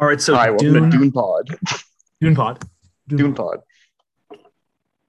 All right, so Hi, welcome Dune, to Dune Pod. Dune Pod. Dune Pod.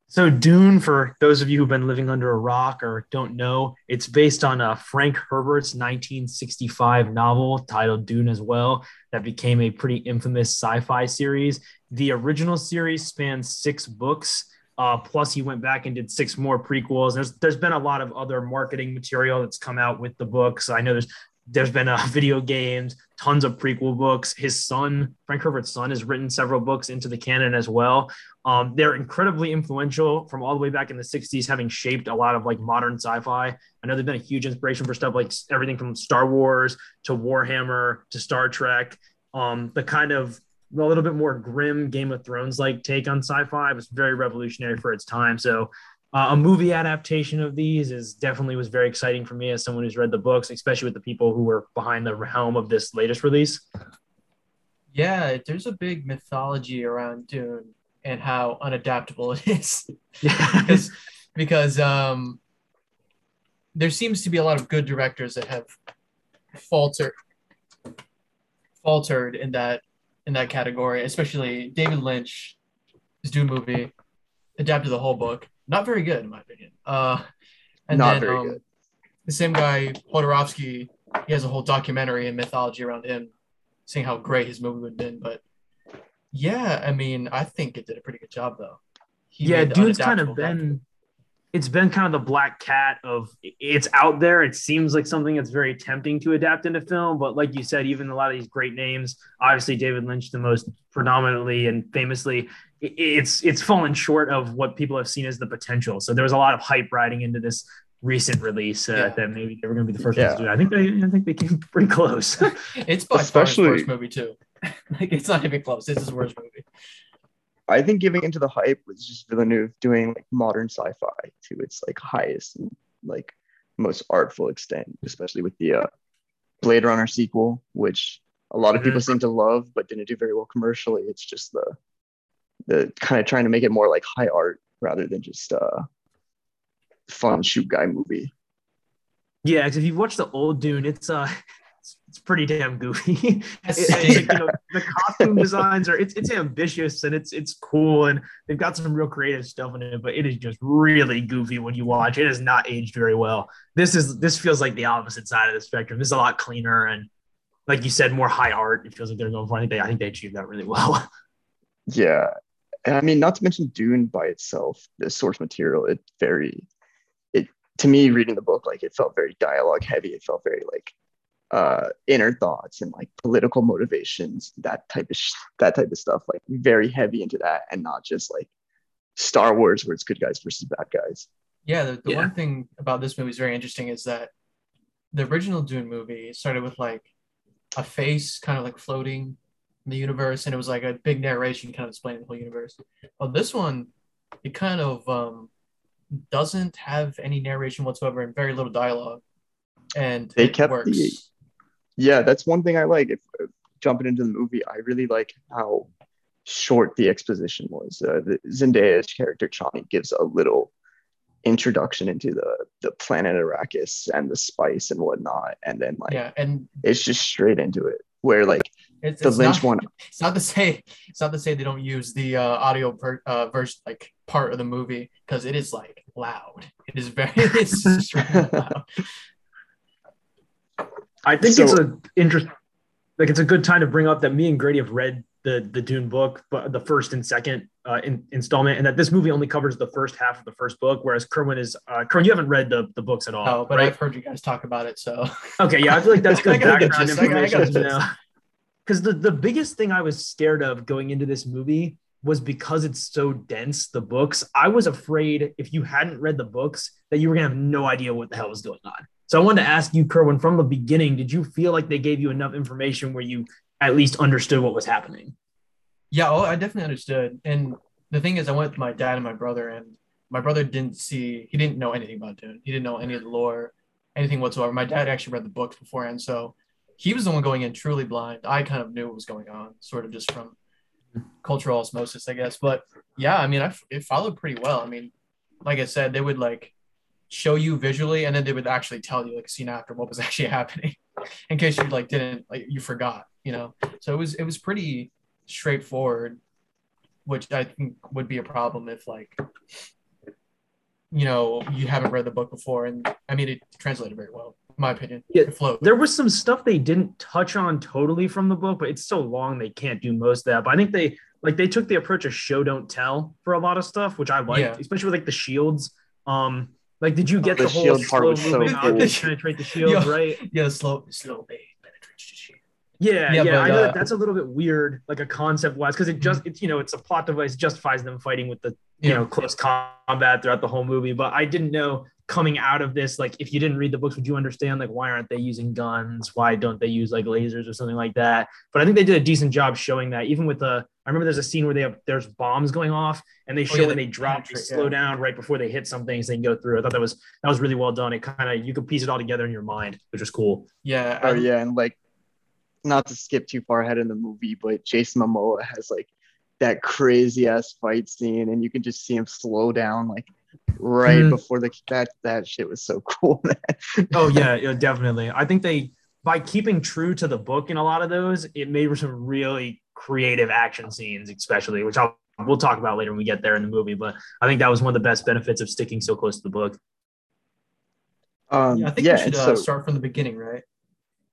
So Dune, for those of you who've been living under a rock or don't know, it's based on uh, Frank Herbert's 1965 novel titled Dune as well, that became a pretty infamous sci-fi series. The original series spans six books. Uh, plus, he went back and did six more prequels. There's there's been a lot of other marketing material that's come out with the books. I know there's there's been uh, video games, tons of prequel books. His son, Frank Herbert's son, has written several books into the canon as well. Um, they're incredibly influential from all the way back in the 60s, having shaped a lot of like modern sci-fi. I know they've been a huge inspiration for stuff like everything from Star Wars to Warhammer to Star Trek. Um, the kind of a little bit more grim Game of Thrones like take on sci-fi was very revolutionary for its time. So uh, a movie adaptation of these is definitely was very exciting for me as someone who's read the books, especially with the people who were behind the helm of this latest release. Yeah, there's a big mythology around Dune and how unadaptable it is. because because um, there seems to be a lot of good directors that have faltered faltered in that in that category, especially David Lynch, his Dune movie, adapted the whole book. Not very good, in my opinion. Uh, and Not then very um, good. the same guy, Jodorowsky, he has a whole documentary and mythology around him, saying how great his movie would have been. But yeah, I mean, I think it did a pretty good job, though. He yeah, Dune's kind of been it's been kind of the black cat of it's out there. It seems like something that's very tempting to adapt into film, but like you said, even a lot of these great names, obviously David Lynch, the most predominantly and famously, it's it's fallen short of what people have seen as the potential. So there was a lot of hype riding into this recent release uh, Yeah. that maybe they were going to be the first Yeah. ones to do. it. I think they I think they came pretty close. It's by far Especially- his worst movie too. like it's not even close. It's his worst movie. I think giving into the hype was just Villeneuve doing like modern sci-fi to its like highest and like most artful extent, especially with the uh, Blade Runner sequel, which a lot of Mhm. people seem to love but didn't do very well commercially. It's just the the kind of trying to make it more like high art rather than just a fun shoot guy movie. yeah, because if you watch the old Dune, it's uh it's, it's pretty damn goofy. That's It- like, you know, the costume designs are it's it's ambitious and it's it's cool and they've got some real creative stuff in it, but it is just really goofy when you watch. It has not aged very well. This is this feels like the opposite side of the spectrum. This is a lot cleaner and like you said, more high art. It feels like they're going for. I think they I think they achieved that really well. Yeah. And I mean, not to mention Dune by itself, the source material, it very, it to me, reading the book, like it felt very dialogue heavy. It felt very like uh inner thoughts and like political motivations, that type of sh- that type of stuff, like very heavy into that and not just like Star Wars where it's good guys versus bad guys. Yeah, the, the Yeah. one thing about this movie is very interesting is that the original Dune movie started with like a face kind of like floating in the universe, and it was like a big narration kind of explaining the whole universe. Well, this one, it kind of um, doesn't have any narration whatsoever and very little dialogue, and They it kept works. the- Yeah, that's one thing I like. If uh, jumping into the movie, I really like how short the exposition was. Uh, the Zendaya's character Chani gives a little introduction into the the planet Arrakis and the spice and whatnot, and then like yeah, and it's just straight into it. Where like it's, the it's Lynch not, one, It's not to say it's not to say they don't use the uh, audio ver- uh, version like part of the movie because it is like loud. It is very it's extremely loud. I think So- it's a interest like it's a good time to bring up that me and Grady have read the the Dune book, but the first and second uh, in, installment, and that this movie only covers the first half of the first book, whereas Kerwin is uh, Kerwin, you haven't read the, the books at all, Oh, but right? I've heard you guys talk about it, so Okay, yeah, I feel like that's I good got a good background gist. I got- I Because the, the biggest thing I was scared of going into this movie was because it's so dense, the books. I was afraid if you hadn't read the books that you were gonna have no idea what the hell was going on. So I wanted to ask you, Kerwin, from the beginning, did you feel like they gave you enough information where you at least understood what was happening? yeah, oh, I definitely understood. And the thing is, I went with my dad and my brother, and my brother didn't see, he didn't know anything about Dune. He didn't know any of the lore, anything whatsoever. My dad actually read the books beforehand, so he was the one going in truly blind. I kind of knew what was going on, sort of just from cultural osmosis, I guess. But yeah, I mean, I, it followed pretty well. I mean, like I said, they would like show you visually, and then they would actually tell you like scene after what was actually happening. in case you like didn't like you forgot, you know. So it was it was pretty straightforward, which I think would be a problem if like you know you haven't read the book before. And I mean, it translated very well, my opinion. Yeah, it flowed. There was some stuff they didn't touch on totally from the book, but it's so long they can't do most of that. But I think they like they took the approach of show don't tell for a lot of stuff, which I liked, Yeah. especially with like the shields. Um, like did you get The the, whole part slow was so moving cool. object penetrate the shield, Yeah. right? yeah, slow slow babe penetrates the shield. Yeah, Yeah, yeah. but, I know uh, that that's a little bit weird, like a concept wise, because it just it's you know it's a plot device justifies them fighting with the you Yeah. know close combat throughout the whole movie. But I didn't know coming out of this, like if you didn't read the books, would you understand like why aren't they using guns? Why don't they use like lasers or something like that? But I think they did a decent job showing that. Even with the, I remember there's a scene where they have there's bombs going off and they Oh, show yeah, when they they drop, they penetrate, slow yeah. down right before they hit something so they can go through. I thought that was that was really well done. It kind of you could piece it all together in your mind, which was cool. Yeah. Oh yeah, and like not to skip too far ahead in the movie, but Jason Momoa has like that crazy ass fight scene, and you can just see him slow down like right Mhm. before the that that shit was so cool. Oh yeah, yeah, definitely. I think they by keeping true to the book in a lot of those, it made for some really creative action scenes, especially which I'll we'll talk about later when we get there in the movie. But I think that was one of the best benefits of sticking so close to the book. Um, yeah, I think yeah, we should and uh, so start from the beginning, right?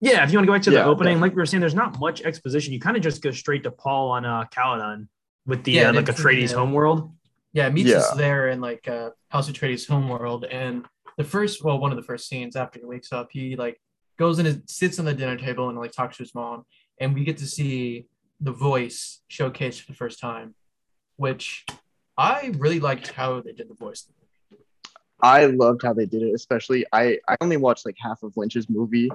Yeah, if you want to go back to the Yeah, opening, like we were saying, there's not much exposition. You kind of just go straight to Paul on uh Caladan with the Yeah, uh, like it's- Atreides yeah. homeworld. Yeah, it meets us there in like uh, House Atreides' homeworld, and the first, well, one of the first scenes after he wakes up, he like goes and sits on the dinner table and like talks to his mom, and we get to see the voice showcased for the first time, which I really liked how they did the voice. I loved how they did it, especially I I only watched like half of Lynch's movie,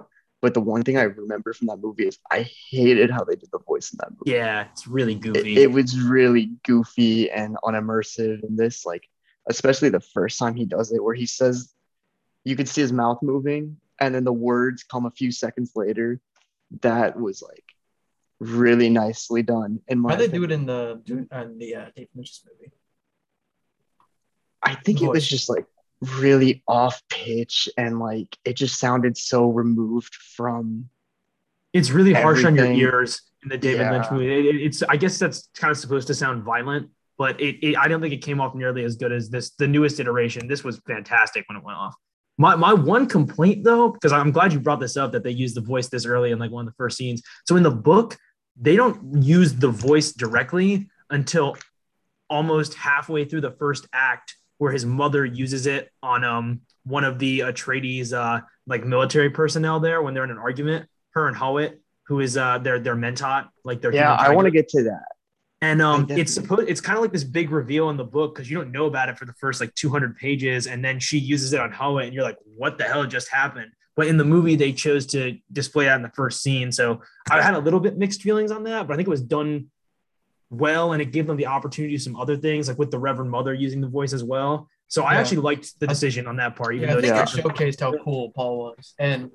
but the one thing I remember from that movie is I hated how they did the voice in that movie. Yeah, it's really goofy. it was really goofy and unimmersive in this, like especially the first time he does it, where he says you could see his mouth moving, and then the words come a few seconds later. That was like really nicely done. In my How they do it in the do- in the uh, David Lynch's movie? I think it was just like really off pitch and like it just sounded so removed from it's really harsh on your ears in the David Lynch movie. It- it's I guess that's kind of supposed to sound violent, but it, it I don't think it came off nearly as good as this the newest iteration. This was fantastic when it went off. My my one complaint though, because I'm glad you brought this up that they used the voice this early in like one of the first scenes. So in the book, they don't use the voice directly until almost halfway through the first act, where his mother uses it on um one of the Atreides uh like military personnel there when they're in an argument. Her and Hawat, who is uh their their mentat, like their yeah i want to get to that And um, it's supposed it's kind of like this big reveal in the book because you don't know about it for the first like 200 pages, and then she uses it on Hawat, and you're like, what the hell just happened? But in the movie, they chose to display that in the first scene, so I had a little bit mixed feelings on that, but I think it was done well, and it gave them the opportunity to do some other things, like with the Reverend Mother using the voice as well. So I Yeah. actually liked the decision on that part, even Yeah, I though think it showcased how cool Paul was, and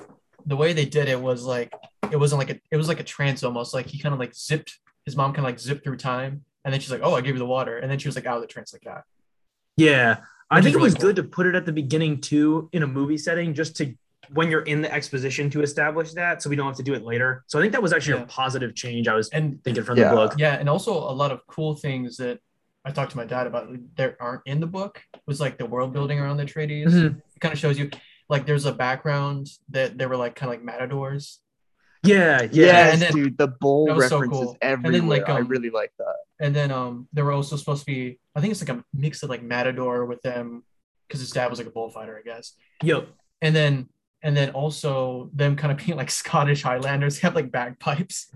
the way they did it was like it wasn't like a it was like a trance almost. Like he kind of like zipped his mom kind of like zipped through time, and then she's like, "Oh, I gave you the water," and then she was like out of the trance like that. Yeah. I think is it was really good to put it at the beginning too in a movie setting just to when you're in the exposition to establish that so we don't have to do it later. So I think that was actually Yeah. a positive change I was And thinking from Yeah. the book. yeah, and also a lot of cool things that I talked to my dad about that aren't in the book was like the world building around the Atreides. Mhm. It kind of shows you like there's a background that they were like kind of like matadors, Yeah, yeah. yes and then- dude the bull That was so references cool. And then, everywhere like, i um, really like that and then um there were also supposed to be I think it's like a mix of like matador with them because his dad was like a bullfighter, I guess. Yo, and then and then also them kind of being like Scottish Highlanders have like bagpipes.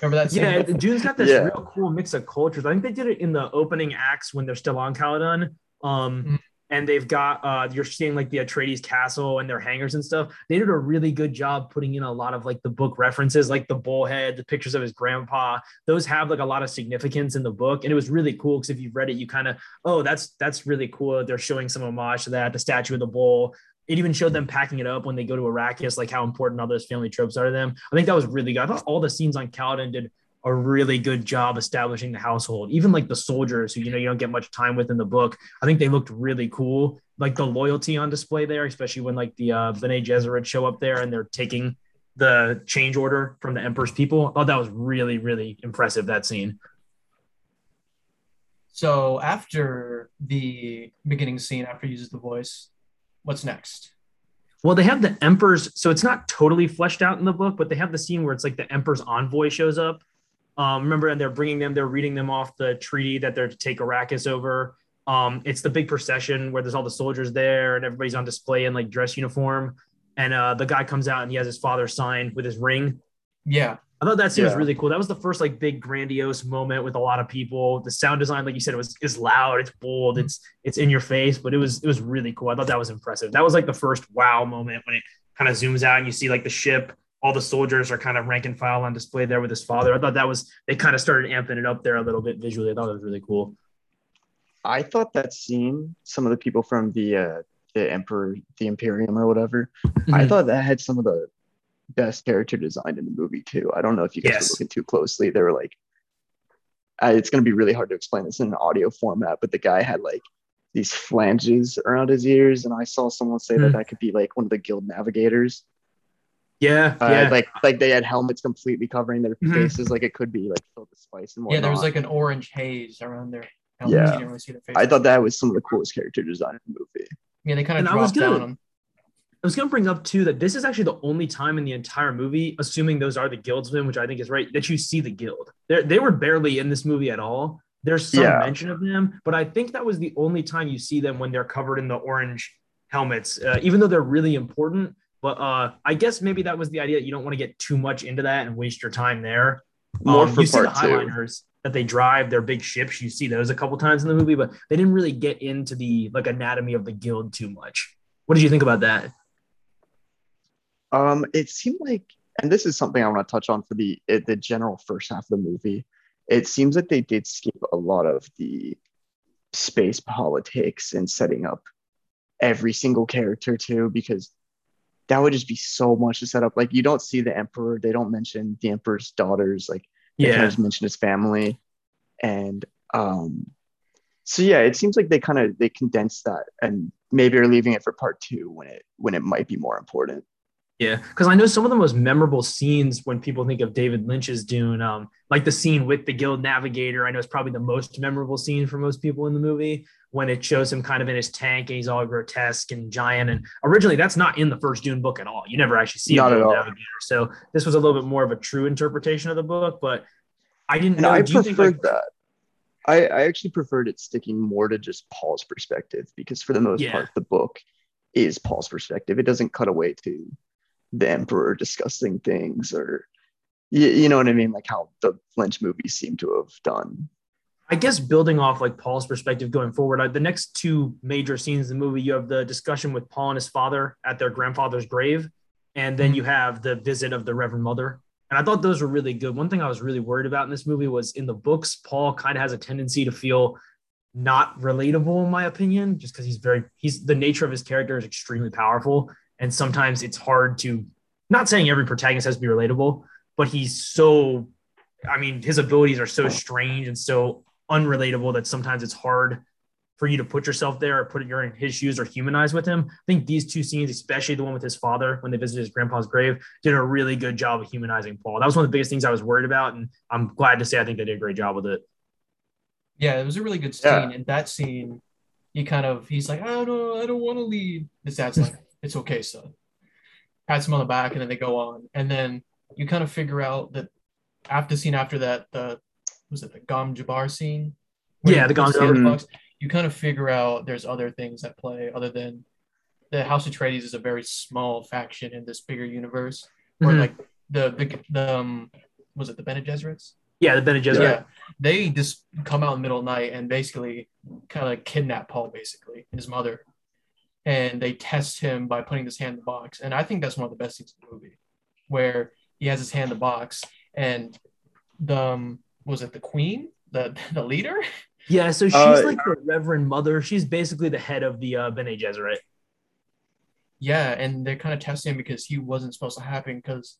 Remember that? Scene? yeah, Dune's got this Yeah. real cool mix of cultures. I think they did it in the opening acts when they're still on Caladan. Um, Mhm. and they've got uh you're seeing like the Atreides castle and their hangars and stuff. They did a really good job putting in a lot of like the book references, like the bullhead, the pictures of his grandpa. Those have like a lot of significance in the book, and it was really cool because if you've read it, you kind of oh that's that's really cool. They're showing some homage to that. The statue of the bull. It even showed them packing it up when they go to Arrakis, like how important all those family tropes are to them. I think that was really good. I thought all the scenes on Caladan did a really good job establishing the household. Even like the soldiers who you know you don't get much time with in the book. I think they looked really cool. Like the loyalty on display there, especially when like the uh Bene Gesserit show up there and they're taking the change order from the emperor's people. I thought that was really really impressive. That scene. So after the beginning scene, after he uses the voice, what's next? Well, they have the emperor's, so it's not totally fleshed out in the book, but they have the scene where it's like the emperor's envoy shows up. Um, remember, and they're bringing them, they're reading them off the treaty that they're to take Arrakis over. Um, it's the big procession where there's all the soldiers there and everybody's on display in like dress uniform. And uh, the guy comes out and he has his father sign with his ring. Yeah. I thought that scene was really cool. That was the first like big grandiose moment with a lot of people. The sound design, like you said, it was is loud, it's bold, it's it's in your face, but it was it was really cool. I thought that was impressive. That was like the first wow moment when it kind of zooms out and you see like the ship, all the soldiers are kind of rank and file on display there with his father. I thought that was they kind of started amping it up there a little bit visually. I thought it was really cool. I thought that scene, some of the people from the uh, the Emperor, the Imperium, or whatever, I Mhm. thought that had some of the best character design in the movie too. I don't know if you guys Yes. were looking too closely. They were like, I, it's going to be really hard to explain this in an audio format, but the guy had like these flanges around his ears, and I saw someone say Hmm. that that could be like one of the guild navigators. Yeah, Uh, yeah. Like like they had helmets completely covering their Mhm. faces, like it could be like filled with spice and whatnot. Yeah, there was like an orange haze around their helmets. Yeah. You didn't really see their face. I thought that was some of the coolest character design in the movie. Yeah, they kind of I was dropped down on. I was going to bring up too that this is actually the only time in the entire movie, assuming those are the guildsmen, which I think is right, that you see the guild. They they were barely in this movie at all. There's some Yeah. mention of them, but I think that was the only time you see them when they're covered in the orange helmets, uh, even though they're really important. But uh, I guess maybe that was the idea. You don't want to get too much into that and waste your time there. More Um, for you see the part two. Highliners that they drive their big ships. You see those a couple times in the movie, but they didn't really get into the like anatomy of the guild too much. What did you think about that? Um, it seemed like, and this is something I want to touch on for the uh, the general first half of the movie. It seems like they did skip a lot of the space politics and setting up every single character too, because that would just be so much to set up. Like you don't see the emperor, they don't mention the emperor's daughters, like they kind Yeah, of just mention his family, and um, so yeah, it seems like they kind of they condensed that and maybe are leaving it for part two when it when it might be more important. Yeah, because I know some of the most memorable scenes when people think of David Lynch's Dune, um, like the scene with the Guild Navigator. I know it's probably the most memorable scene for most people in the movie when it shows him kind of in his tank and he's all grotesque and giant. And originally, that's not in the first Dune book at all. You never actually see Not a Guild. Navigator. So this was a little bit more of a true interpretation of the book. But I didn't And know. I do you think preferred like, that. I, I actually preferred it sticking more to just Paul's perspective because for the most Yeah. part, the book is Paul's perspective. It doesn't cut away to the Emperor discussing things or you, you know what I mean, like how the Lynch movies seem to have done. I guess building off like Paul's perspective going forward, uh, the next two major scenes in the movie, you have the discussion with Paul and his father at their grandfather's grave, and then you have the visit of the Reverend Mother. And I thought those were really good. One thing I was really worried about in this movie was in the books, Paul kind of has a tendency to feel not relatable, in my opinion, just because he's very he's the nature of his character is extremely powerful, and sometimes it's hard to. Not saying every protagonist has to be relatable, but he's so I mean, his abilities are so strange and so unrelatable that sometimes it's hard for you to put yourself there or put your in his shoes or humanize with him. I think these two scenes, especially the one with his father when they visited his grandpa's grave, did a really good job of humanizing Paul. That was one of the biggest things I was worried about, and I'm glad to say I think they did a great job with it. Yeah, it was a really good scene. Yeah. And that scene, he kind of he's like, I don't I don't want to lead. His dad's like, It's okay, son. Pats him on the back, and then they go on. And then you kind of figure out that after the scene after that, the was it the Gom Jabbar scene? Yeah, the Gom Jabbar. You kind of figure out there's other things at play other than the House of Atreides is a very small faction in this bigger universe. Where Mhm. like the the the um was it the Bene Gesserits? Yeah, the Bene Gesserit. Yeah, they just come out in the middle of the night and basically kind of kidnap Paul, basically, and his mother. And they test him by putting his hand in the box. And I think that's one of the best scenes in the movie, where he has his hand in the box and the, um, was it the queen, the, the leader? Yeah, so she's Uh, like the Reverend Mother. She's basically the head of the uh, Bene Gesserit. Yeah, and they're kind of testing him because he wasn't supposed to happen. Because,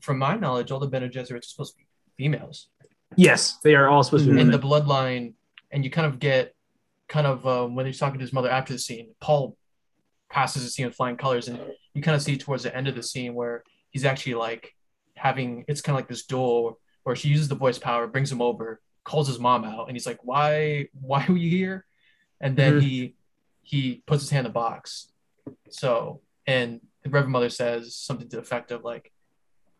from my knowledge, all the Bene Gesserits are supposed to be females. Yes, they are all supposed to be in the bloodline, and you kind of get kind of um, when he's talking to his mother after the scene. Paul passes the scene with flying colors, and you kind of see towards the end of the scene where he's actually like having it's kind of like this duel where she uses the voice power, brings him over, calls his mom out, and he's like, "Why? Why are you here?" And then Mhm. he he puts his hand in the box. So and the Reverend Mother says something to the effect of like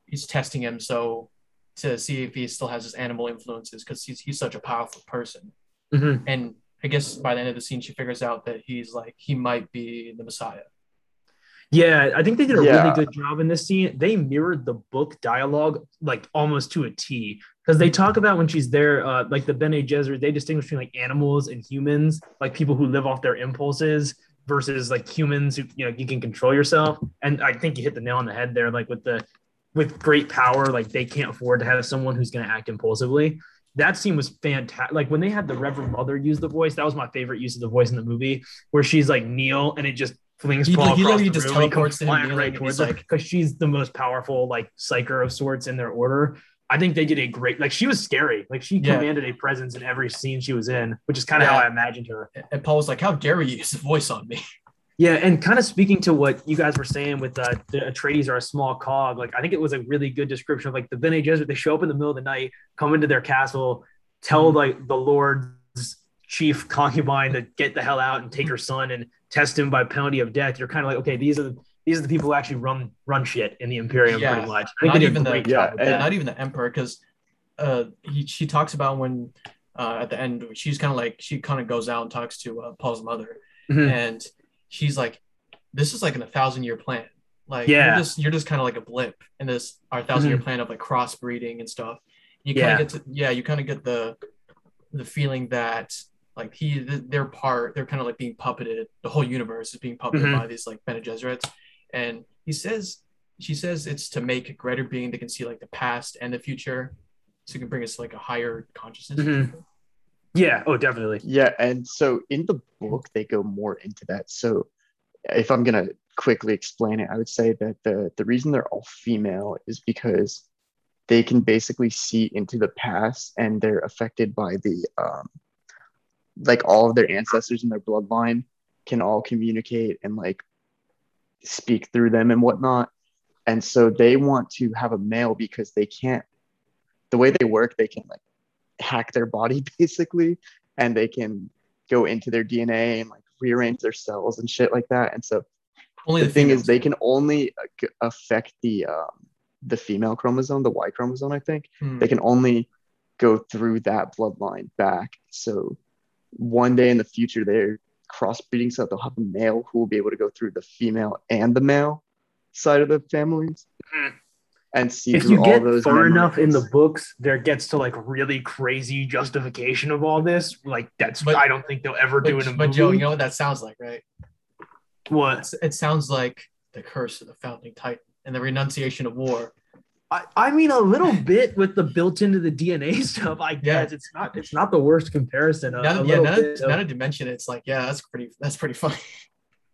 he's testing him so to see if he still has his animal influences because he's he's such a powerful person. Mhm. And I guess by the end of the scene, she figures out that he's like he might be the Messiah. Yeah, I think they did a Yeah. really good job in this scene. They mirrored the book dialogue like almost to a T because they talk about when she's there, uh, like the Bene Gesserit, they distinguish between like animals and humans, like people who live off their impulses versus like humans who you know you can control yourself. And I think you hit the nail on the head there, like with the with great power, like they can't afford to have someone who's going to act impulsively. That scene was fantastic. Like when they had the Reverend Mother use the voice, that was my favorite use of the voice in the movie, where she's like kneel and it just flings He- Paul he across literally the just room and teleports comes flying right towards like- because she's the most powerful like psyker of sorts in their order. I think they did a great like she was scary. Like she Yeah. commanded a presence in every scene she was in, which is kind of Yeah. how I imagined her. And Paul was like, "How dare you use the voice on me?" Yeah, and kind of speaking to what you guys were saying with uh, the Atreides are a small cog. Like I think it was a really good description of like the Bene Gesserit. They show up in the middle of the night, come into their castle, tell Mhm. like the Lord's chief concubine to get the hell out and take her son and test him by penalty of death. You're kind of like, okay, these are the these are the people who actually run run shit in the Imperium Yeah. pretty much. Not even the- Yeah, and- not even the emperor because uh he, she talks about when uh at the end she's kind of like she kind of goes out and talks to uh, paul's mother Mhm. and she's like this is like in a thousand year plan like Yeah. you're just you're just kind of like a blip in this our 1000 year plan of like crossbreeding and stuff you kind Yeah. of get to yeah you kind of get the the feeling that like he th- they're part they're kind of like being puppeted the whole universe is being puppeted Mhm. by these like Bene Gesserits and he says she says it's to make a greater being that can see like the past and the future so it can bring us to like a higher consciousness Mhm. Yeah. Oh, definitely. Yeah, and so in the book they go more into that. So if I'm gonna quickly explain it, I would say that the the reason they're all female is because they can basically see into the past and they're affected by the um like all of their ancestors in their bloodline can all communicate and like speak through them and whatnot. And so they want to have a male because they can't the way they work, they can like hack their body basically and they can go into their DNA and like rearrange their cells and shit like that. And so only the, the, thing is, they can only uh, affect the um, the female chromosome, the Y chromosome. I think Hmm. they can only go through that bloodline back. So one day in the future, they're crossbreeding, so they'll have a male who will be able to go through the female and the male side of the families Mhm. And see if through you all get those. far enough in the books, there gets to like really crazy justification of all this. Like that's But- I don't think they'll ever do but, in a but movie. Joe, you know what that sounds like, right? what? It's- It sounds like the curse of the founding titan and the renunciation of war. I, I mean a little bit with the built into the DNA stuff. I Yeah. guess it's not it's not the worst comparison. A, now, a yeah, little now, bit that, of- now that you mention it, it's like, yeah, that's pretty that's pretty funny.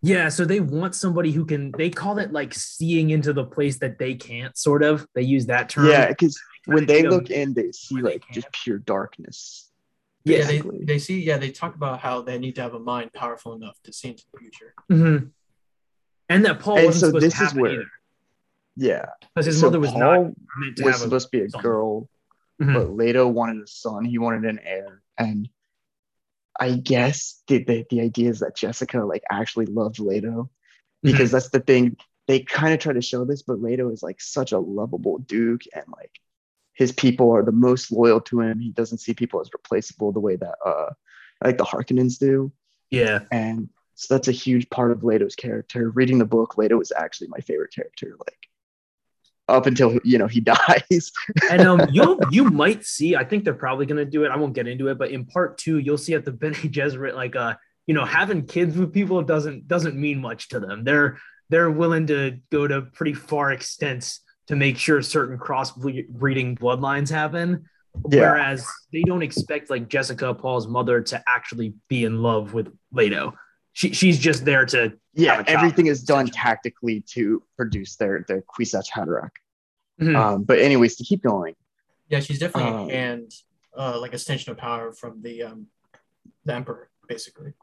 yeah. So they want somebody who can. They call it like seeing into the place that they can't. Sort of. They use that term. Yeah, because when they look in, they see Where they like just pure darkness. Yeah, Yeah. they, they see, yeah, they talk about how they need to have a mind powerful enough to see into the future. Mhm. And that Paul And wasn't so supposed this to is happen where- either Yeah, because his so mother was Paul not meant to was have a. supposed to be a son. girl, Mhm. but Leto wanted a son. He wanted an heir, and I guess the the, the idea is that Jessica like actually loved Leto because Mm-hmm. that's the thing. They kind of try to show this, but Leto is like such a lovable duke, and like his people are the most loyal to him. He doesn't see people as replaceable the way that uh like the Harkonnens do, Yeah. and so that's a huge part of Leto's character. Reading the book, Leto is actually my favorite character. Like up until you know he dies. and um, you'll you might see. I think they're probably gonna do it. I won't get into it, but in part two, you'll see at the Bene Gesserit, like uh, you know, having kids with people doesn't doesn't mean much to them. They're they're willing to go to pretty far extents to make sure certain cross breeding bloodlines happen. Yeah. Whereas they don't expect like Jessica Paul's mother to actually be in love with Leto. She she's just there to yeah, have a everything is done tactically to produce their their Kwisatz Haderach. Mhm. Um, but anyways, to keep going, Yeah, she's definitely Um, a hand, uh, like extension of power from the um, the emperor, basically.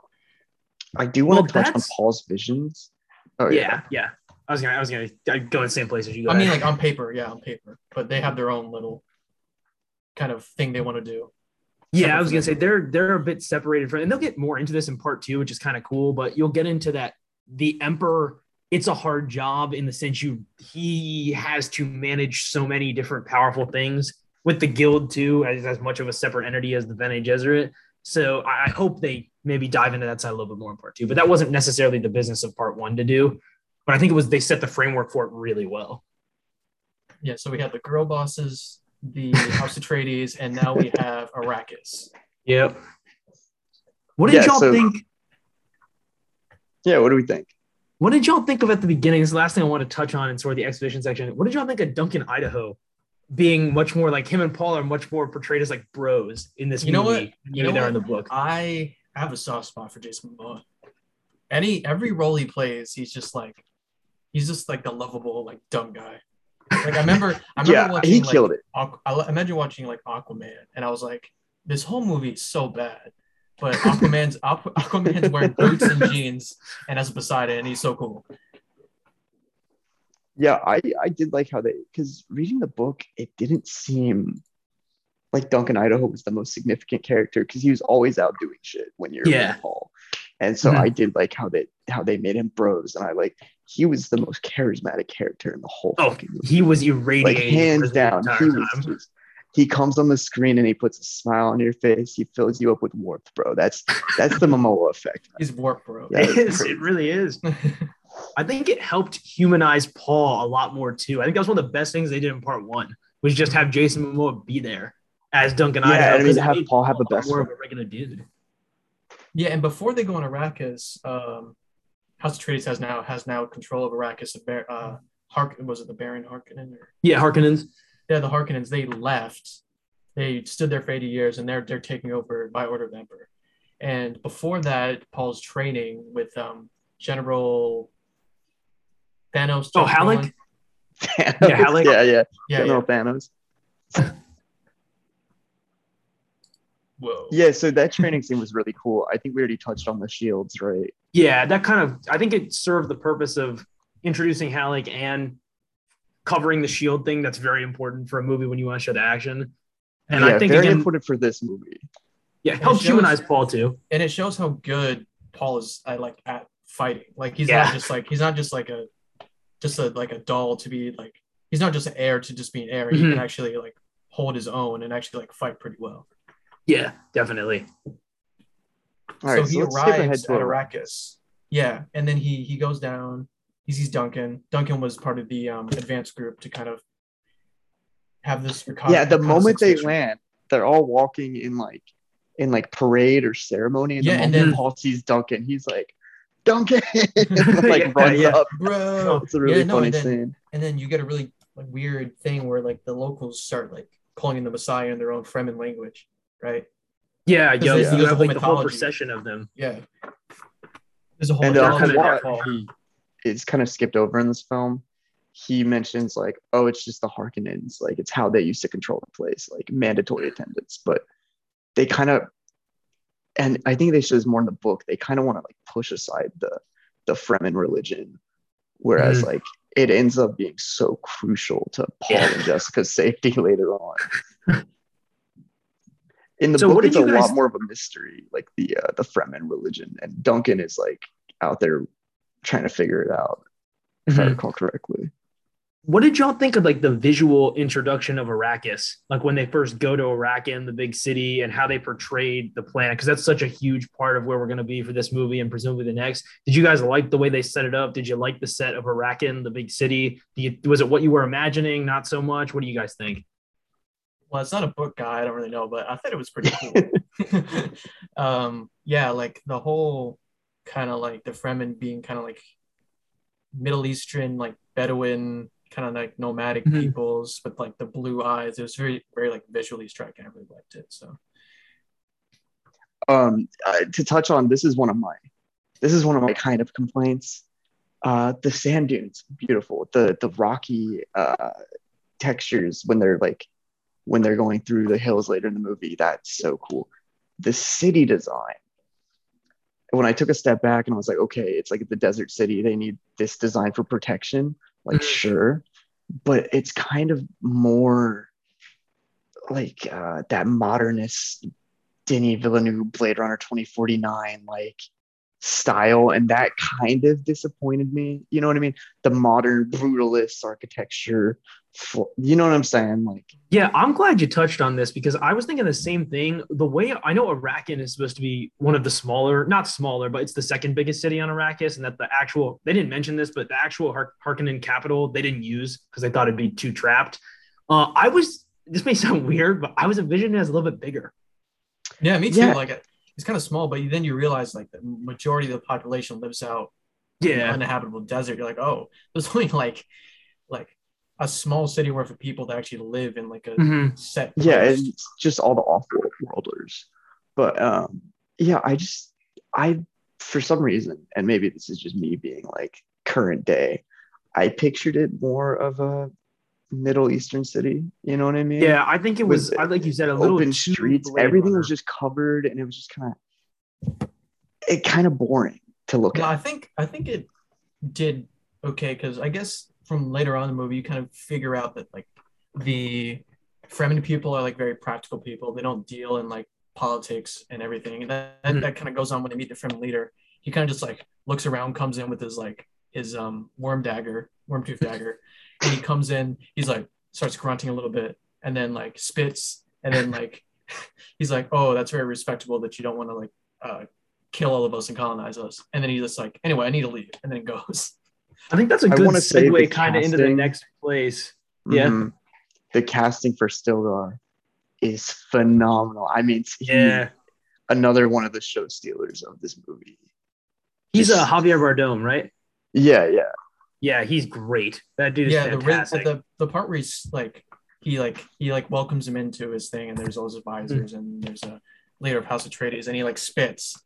I do want Well, to touch on Paul's visions. Oh yeah, yeah. I was gonna, I was gonna I'd go in the same place as you. I mean, like on paper, yeah, on paper, but they have their own little kind of thing they want to do. Yeah, I was gonna say they're they're a bit separated from, and they'll get more into this in part two, which is kind of cool. But you'll get into that. The emperor, it's a hard job in the sense you he has to manage so many different powerful things with the guild too, as as much of a separate entity as the Bene Gesserit. So I, I hope they maybe dive into that side a little bit more in part two. But that wasn't necessarily the business of part one to do. But I think it was they set the framework for it really well. Yeah, so we have the girl bosses, the House Atreides, and now we have Arrakis. Yep. What did Yeah, y'all so- think? Yeah, what do we think? What did y'all think of at the beginning? This is the last thing I want to touch on in sort of the exhibition section. What did y'all think of Duncan Idaho being much more like him and Paul are much more portrayed as like bros in this You know movie? what? than You know they are what? in the book. I have a soft spot for Jason Momoa. Any every role he plays, he's just like he's just like the lovable, like dumb guy. Like I remember, I remember Yeah, watching he like, killed it. Aqu- I imagine watching like Aquaman, and I was like, this whole movie is so bad. But Aquaman's Aqu- Aquaman's wearing boots and jeans and has a Poseidon, and he's so cool. Yeah, I I did like how they because reading the book, it didn't seem like Duncan Idaho was the most significant character because he was always out doing shit when you're Yeah. with Paul. And so Mhm. I did like how they how they made him bros, and I like he was the most charismatic character in the whole Oh, fucking movie. he was Like irradiating. hands down, he was just he comes on the screen and he puts a smile on your face. He fills you up with warmth, bro. That's that's the Momoa effect. man. He's warped, bro. Yeah. It is. It really is. I think it helped humanize Paul a lot more too. I think that was one of the best things they did in part one was just have Jason Momoa be there as Duncan Yeah, Idaho. I mean, 'cause it have Paul have a lot best more of a regular dude. Yeah, and before they go on Arrakis, um, House Atreides has now has now control of Arrakis. And Bar- uh, Hark was it the Baron Harkonnen or Yeah, Harkonnens. yeah, the Harkonnens. They left. They stood there for eighty years, and they're they're taking over by order of the Emperor. And before that, Paul's training with um, General Thanos. Oh, jumped Halleck? on- Thanos, Halleck? yeah, yeah, Yeah, General yeah. Thanos. Whoa. Yeah, so that training scene was really cool. I think we already touched on the shields, right? Yeah, that kind of I think it served the purpose of introducing Halleck and covering the shield thing. That's very important for a movie when you want to show the action. And yeah, I think very again, important for this movie. yeah, it it helps shows- humanize Paul too. and it shows how good Paul is at like at fighting. Like he's Yeah. not just like he's not just like a just a like a doll to be like he's not just an heir to just be an heir. He Mhm. can actually like hold his own and actually like fight pretty well. Yeah, definitely. All right, so so he let's skip ahead arrives to at Iraq. Arrakis. Yeah, and then he he goes down. He sees Duncan. Duncan was part of the um, advanced group to kind of have this. recon- Yeah, the moment they reconnaissance land, they're all walking in like in like parade or ceremony, and Yeah, the and then- Paul sees Duncan, he's like, Duncan, like Yeah, runs yeah. up. bro. It's a really Yeah, no, funny and then- scene. and then you get a really like weird thing where like the locals start like calling in the Messiah in their own Fremen language, right? Yeah, Because yo, there's- you have like the whole procession of them. Yeah. There's a whole And they're uh, kinda mythology. there. He is kind of skipped over in this film. He mentions like, oh, it's just the Harkonnens, like it's how they used to control the place, like mandatory attendance. But they kind of, and I think they show this more in the book. They kind of want to like push aside the the Fremen religion, whereas Mhm. like it ends up being so crucial to Paul Yeah. and Jessica's safety later on. In the So book, it's a guys- lot more of a mystery, like the uh, the Fremen religion, and Duncan is like out there trying to figure it out, if I Mhm. recall correctly. What did y'all think of like the visual introduction of Arrakis? Like when they first go to Arrakis, the big city, and how they portrayed the planet? Because that's such a huge part of where we're going to be for this movie and presumably the next. Did you guys like the way they set it up? Did you like the set of Arrakis, the big city? You, was it what you were imagining? Not so much. What do you guys think? Well, it's not a book guy, I don't really know, but I thought it was pretty cool. um, yeah, like the whole kind of like the Fremen being kind of like Middle Eastern, like Bedouin, kind of like nomadic Mhm. peoples with like the blue eyes. It was very, very like visually striking. I really liked it. So Um, uh, to touch on this is one of my this is one of my kind of complaints. Uh, the sand dunes, beautiful. The the rocky uh, textures when they're like when they're going through the hills later in the movie. That's so cool. The city design, when I took a step back and I was like, okay, it's like the desert city. They need this design for protection. Like, Mhm. sure. But it's kind of more like uh, that modernist Denis Villeneuve Blade Runner 2049 like style. And that kind of disappointed me. You know what I mean? The modern brutalist architecture. Fl- You know what I'm saying? Like, Yeah, I'm glad you touched on this because I was thinking the same thing. The way I know Arrakis is supposed to be one of the smaller, not smaller, but it's the second biggest city on Arrakis, and that the actual they didn't mention this, but the actual Har- Harkonnen capital they didn't use because they thought it'd be too trapped. Uh, I was this may sound weird, but I was envisioning it as a little bit bigger. Yeah, me too. Yeah. Like it's kind of small, but then you realize like the majority of the population lives out in Yeah, uninhabitable desert. You're like, oh, there's only like like a small city worth of people that actually live in like a Mhm. set. yeah and it's just all the off-worlders but um yeah i just i for some reason and maybe this is just me being like current day i pictured it more of a middle eastern city you know what i mean yeah. I think it was. With I like you said a little open too streets Blade everything Runner. was just covered and it was just kind of it kind of boring to look No, at I think I think it did okay because I guess from later on in the movie you kind of figure out that like the Fremen people are like very practical people. They don't deal in like politics and everything. And that, that, Mhm. that kind of goes on when they meet the Fremen leader. He kind of just like looks around, comes in with his like his um worm dagger, worm tooth dagger, and he comes in. He's like starts grunting a little bit, and then like spits, and then like he's like, "Oh, that's very respectable that you don't want to like uh, kill all of us and colonize us." And then he's just like, "Anyway, I need to leave," and then goes. I think that's a good wanna say the segue kind of into the next place. Yeah. Mhm. the casting for stilgar is phenomenal i mean he- Yeah, another one of the show stealers of this movie he's a Javier Bardem, right? yeah yeah Yeah, he's great. That dude is yeah, the, ri- fantastic. the the part where he's like he like he like welcomes him into his thing, and there's all his advisors, and there's a leader of House Atreides, and he like spits,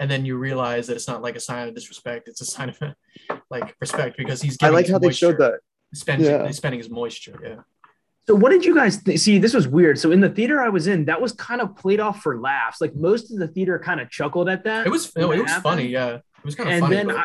and then you realize that it's not like a sign of disrespect; it's a sign of like respect because he's. i Getting like his how they showed that Spending, Yeah. he's spending his moisture. Yeah. So what did you guys th- see? This was weird. So in the theater I was in, that was kind of played off for laughs. Like most of the theater kind of chuckled at that. It was no, it was happened. funny. Yeah, it was kind of and funny. then but- I,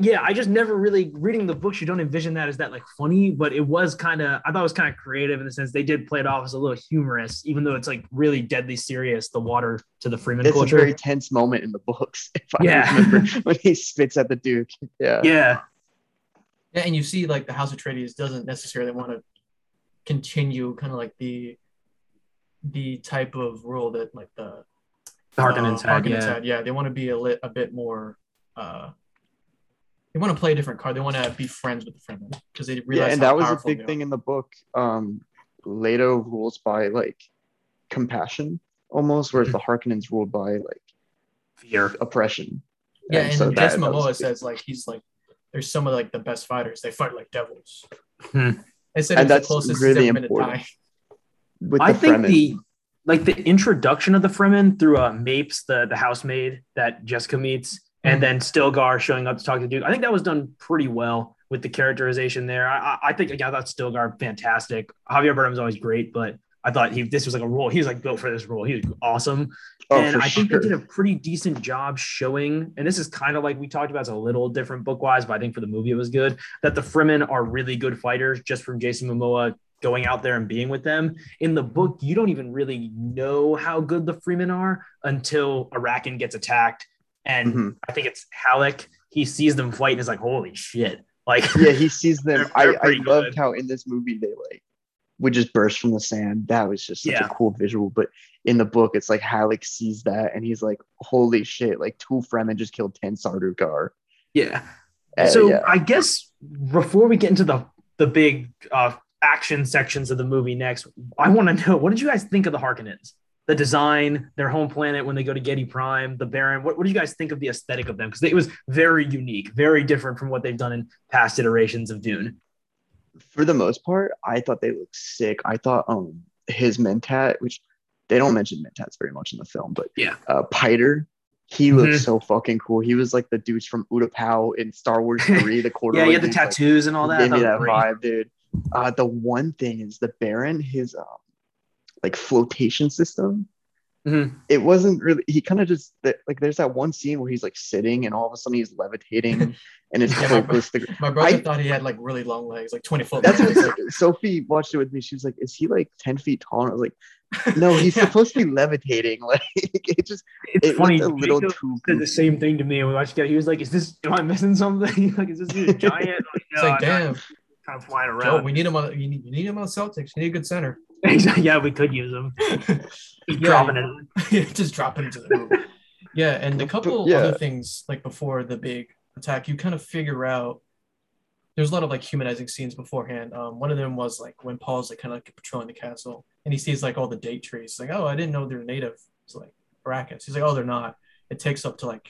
yeah, I just never really reading the books. You don't envision that as that like funny, but it was kind of. I thought it was kind of creative in the sense they did play it off as a little humorous, even though it's like really deadly serious. The water to the Fremen it's culture. a very tense moment in the books if i Yeah. remember when he spits at the duke yeah yeah, Yeah, and you see like the House of Atreides doesn't necessarily want to continue kind of like the the type of rule that like the the Harkonnens uh, had. Harkonnens Yeah. had. Yeah, they want to be a lit a bit more. uh They want to play a different card. They want to be friends with the Fremen because they realize. yeah realize and how that was a big thing in the book um leto rules by like compassion almost whereas the harkonnens ruled by like Fear. oppression Yeah, and so that- Jason that was Momoa big. says like he's like there's some of like the best fighters. They fight like devils. Hmm. They said And it's the that's closest really he's ever important. dying. with I the think Fremen. the like the introduction of the Fremen through uh, Mapes, the the housemaid that Jessica meets, and Mhm. then Stilgar showing up to talk to Duke. I think that was done pretty well with the characterization there. I, I, think yeah, I thought Stilgar fantastic. Javier Bardem's always great, but I thought he this was like a role. He was like built for this role. He was awesome, oh, and I think sure. they did a pretty decent job showing. And this is kind of like we talked about, it's a little different book wise, but I think for the movie it was good. That the Fremen are really good fighters, just from Jason Momoa going out there and being with them. In the book, you don't even really know how good the Fremen are until Arrakeen gets attacked, and Mhm. I think it's Halleck. He sees them fight and is like, "Holy shit!" Like, yeah, he sees them. They're- I, they're I pretty loved how in this movie they like would just burst from the sand. That was just such Yeah. a cool visual. But in the book, it's like Halleck sees that and he's like, "Holy shit!" Like two Fremen just killed ten Sardaukar. yeah. Uh, so yeah. I guess before we get into the the big uh, action sections of the movie next, I want to know what did you guys think of the Harkonnens? The design, their home planet when they go to Giedi Prime, the Baron. What, what do you guys think of the aesthetic of them? Because it was very unique, very different from what they've done in past iterations of Dune. for the most part, I thought they looked sick. I thought um his Mentat, which they don't mention Mentats very much in the film, but Yeah. uh Piter, he looked Mhm. so fucking cool. He was like the dudes from Utapau in Star Wars 3, the quarter. Yeah, you had the tattoos and all that. Gave me That that great. vibe, dude. Uh the one thing is the Baron, his um like flotation system Mhm. it wasn't really. He kind of just like there's that one scene where he's like sitting and all of a sudden he's levitating and his Yeah, my bro- the My brother I- thought he had like really long legs, like 20 foot That's legs. what Sophie watched it with me. She was like, "Is he like ten feet tall?" And I was like, "No, he's Yeah. supposed to be levitating." Like it just It's it funny. a little Jacob too. said the same thing to me when we watched it. He was like, "Is this? Am I missing something? like, is this dude giant?" I'm like, It's like, I'm not." kind of flying Joe, around. we need him on. You need, you need him on the Celtics. You need a good center. Yeah, we could use them. He's Yeah. dropping it. just drop it into the hoop. Yeah, and a couple yeah. other things like before the big attack, you kind of figure out. There's a lot of like humanizing scenes beforehand. Um, one of them was like when Paul's like kind of like patrolling the castle, and he sees like all the date trees. Like, oh, I didn't know they're native. It's like brackets. He's like, oh, they're not. It takes up to like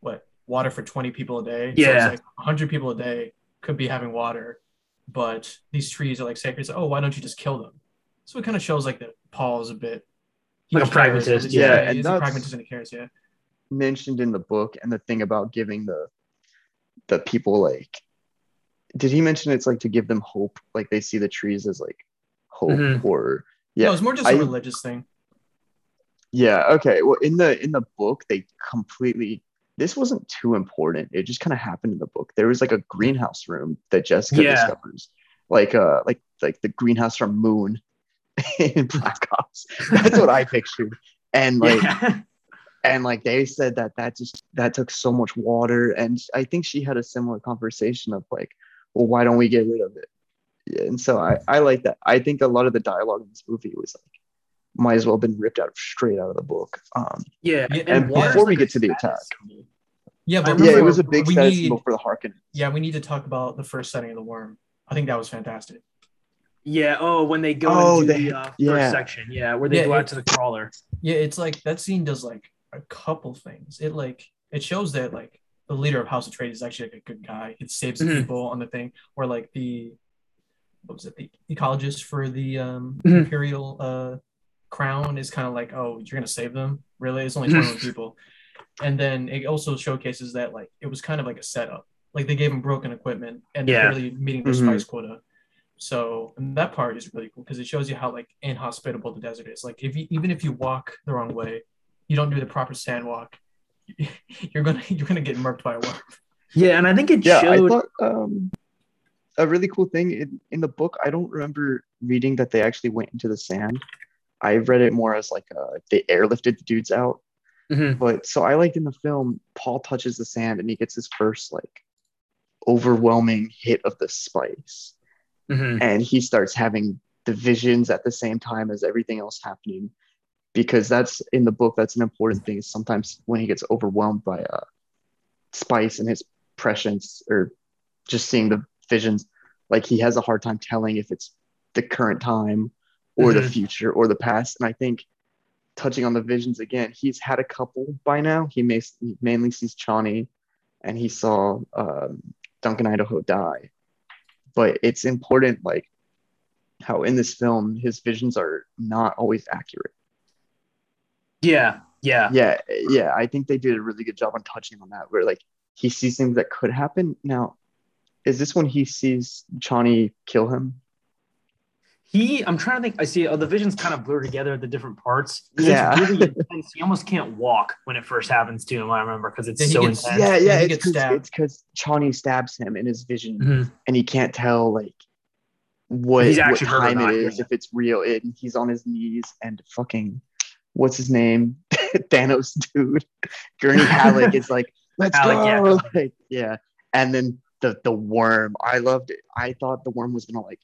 what water for 20 people a day. So Yeah. it's like 100 people a day could be having water, but these trees are like sacred. So, oh, why don't you just kill them? So it kind of shows like that Paul is a bit Like a pragmatist, yeah, yeah, and he's a pragmatist and he cares. Yeah, mentioned in the book and the thing about giving the the people like did he mention it's like to give them hope like they see the trees as like hope Mhm. or yeah. yeah it was more just a I- religious thing. yeah okay well in the in the book they completely this wasn't too important it just kind of happened in the book there was like a greenhouse room that jessica Yeah. discovers like uh like like the greenhouse from moon in black ops that's what i pictured and like yeah. and like they said that that just that took so much water and i think she had a similar conversation of like well why don't we get rid of it yeah, and so i i like that i think a lot of the dialogue in this movie was like might as well have been ripped out straight out of the book um yeah. And water's before we get to the attack symbol. Yeah, but yeah it was a big we need, for the harkonnen Yeah, we need to talk about the first setting of the worm. I think that was fantastic. Yeah. Oh, when they go Oh, into they- the uh, yeah. first section. Yeah, where they Yeah, go out it- to the crawler. Yeah, it's like that scene does like a couple things. It like it shows that like the leader of House Atreides is actually like a good guy. It saves the Mhm. people on the thing. Or like the what was it, the ecologist for the um Mhm. imperial uh crown is kind of like, oh, you're gonna save them? Really? It's only Mhm. 21 people. And then it also showcases that like it was kind of like a setup. Like they gave him broken equipment and Yeah. they're barely meeting their Mhm. spice quota. So and that part is really cool because it shows you how like inhospitable the desert is. Like if you even if you walk the wrong way, you don't do the proper sand walk, you're gonna you're gonna get murked by a worm. Yeah, and I think it yeah i showed. thought um a really cool thing in, in the book i don't remember reading that they actually went into the sand i read it more as like uh they airlifted the dudes out Mhm. but so I liked in the film, Paul touches the sand and he gets his first like overwhelming hit of the spice, Mhm. and he starts having the visions at the same time as everything else happening, because that's in the book. That's an important thing. Is sometimes when he gets overwhelmed by uh, spice and his prescience, or just seeing the visions, like he has a hard time telling if it's the current time or the Mhm. future or the past. And I think touching on the visions again, he's had a couple by now. He, may, mainly sees Chani and he saw um, Duncan Idaho die. But it's important, like how in this film, his visions are not always accurate. Yeah, yeah, Yeah, yeah, I think they did a really good job on touching on that, where like he sees things that could happen. Now, is this when he sees Chani kill him? He, I'm trying to think. I see oh, the visions kind of blur together the different parts Yeah. it's really intense. He almost can't walk when it first happens to him. I remember because it's so gets- intense. yeah, yeah, he it's stabbed. it's because Chani stabs him in his vision. Mhm. and he can't tell like what, He's what actually hurt time it is yeah. if it's real and he's on his knees and fucking what's his name thanos dude gurney halleck is like let's Halleck, yeah. go like yeah and then the the worm i loved it i thought the worm was gonna like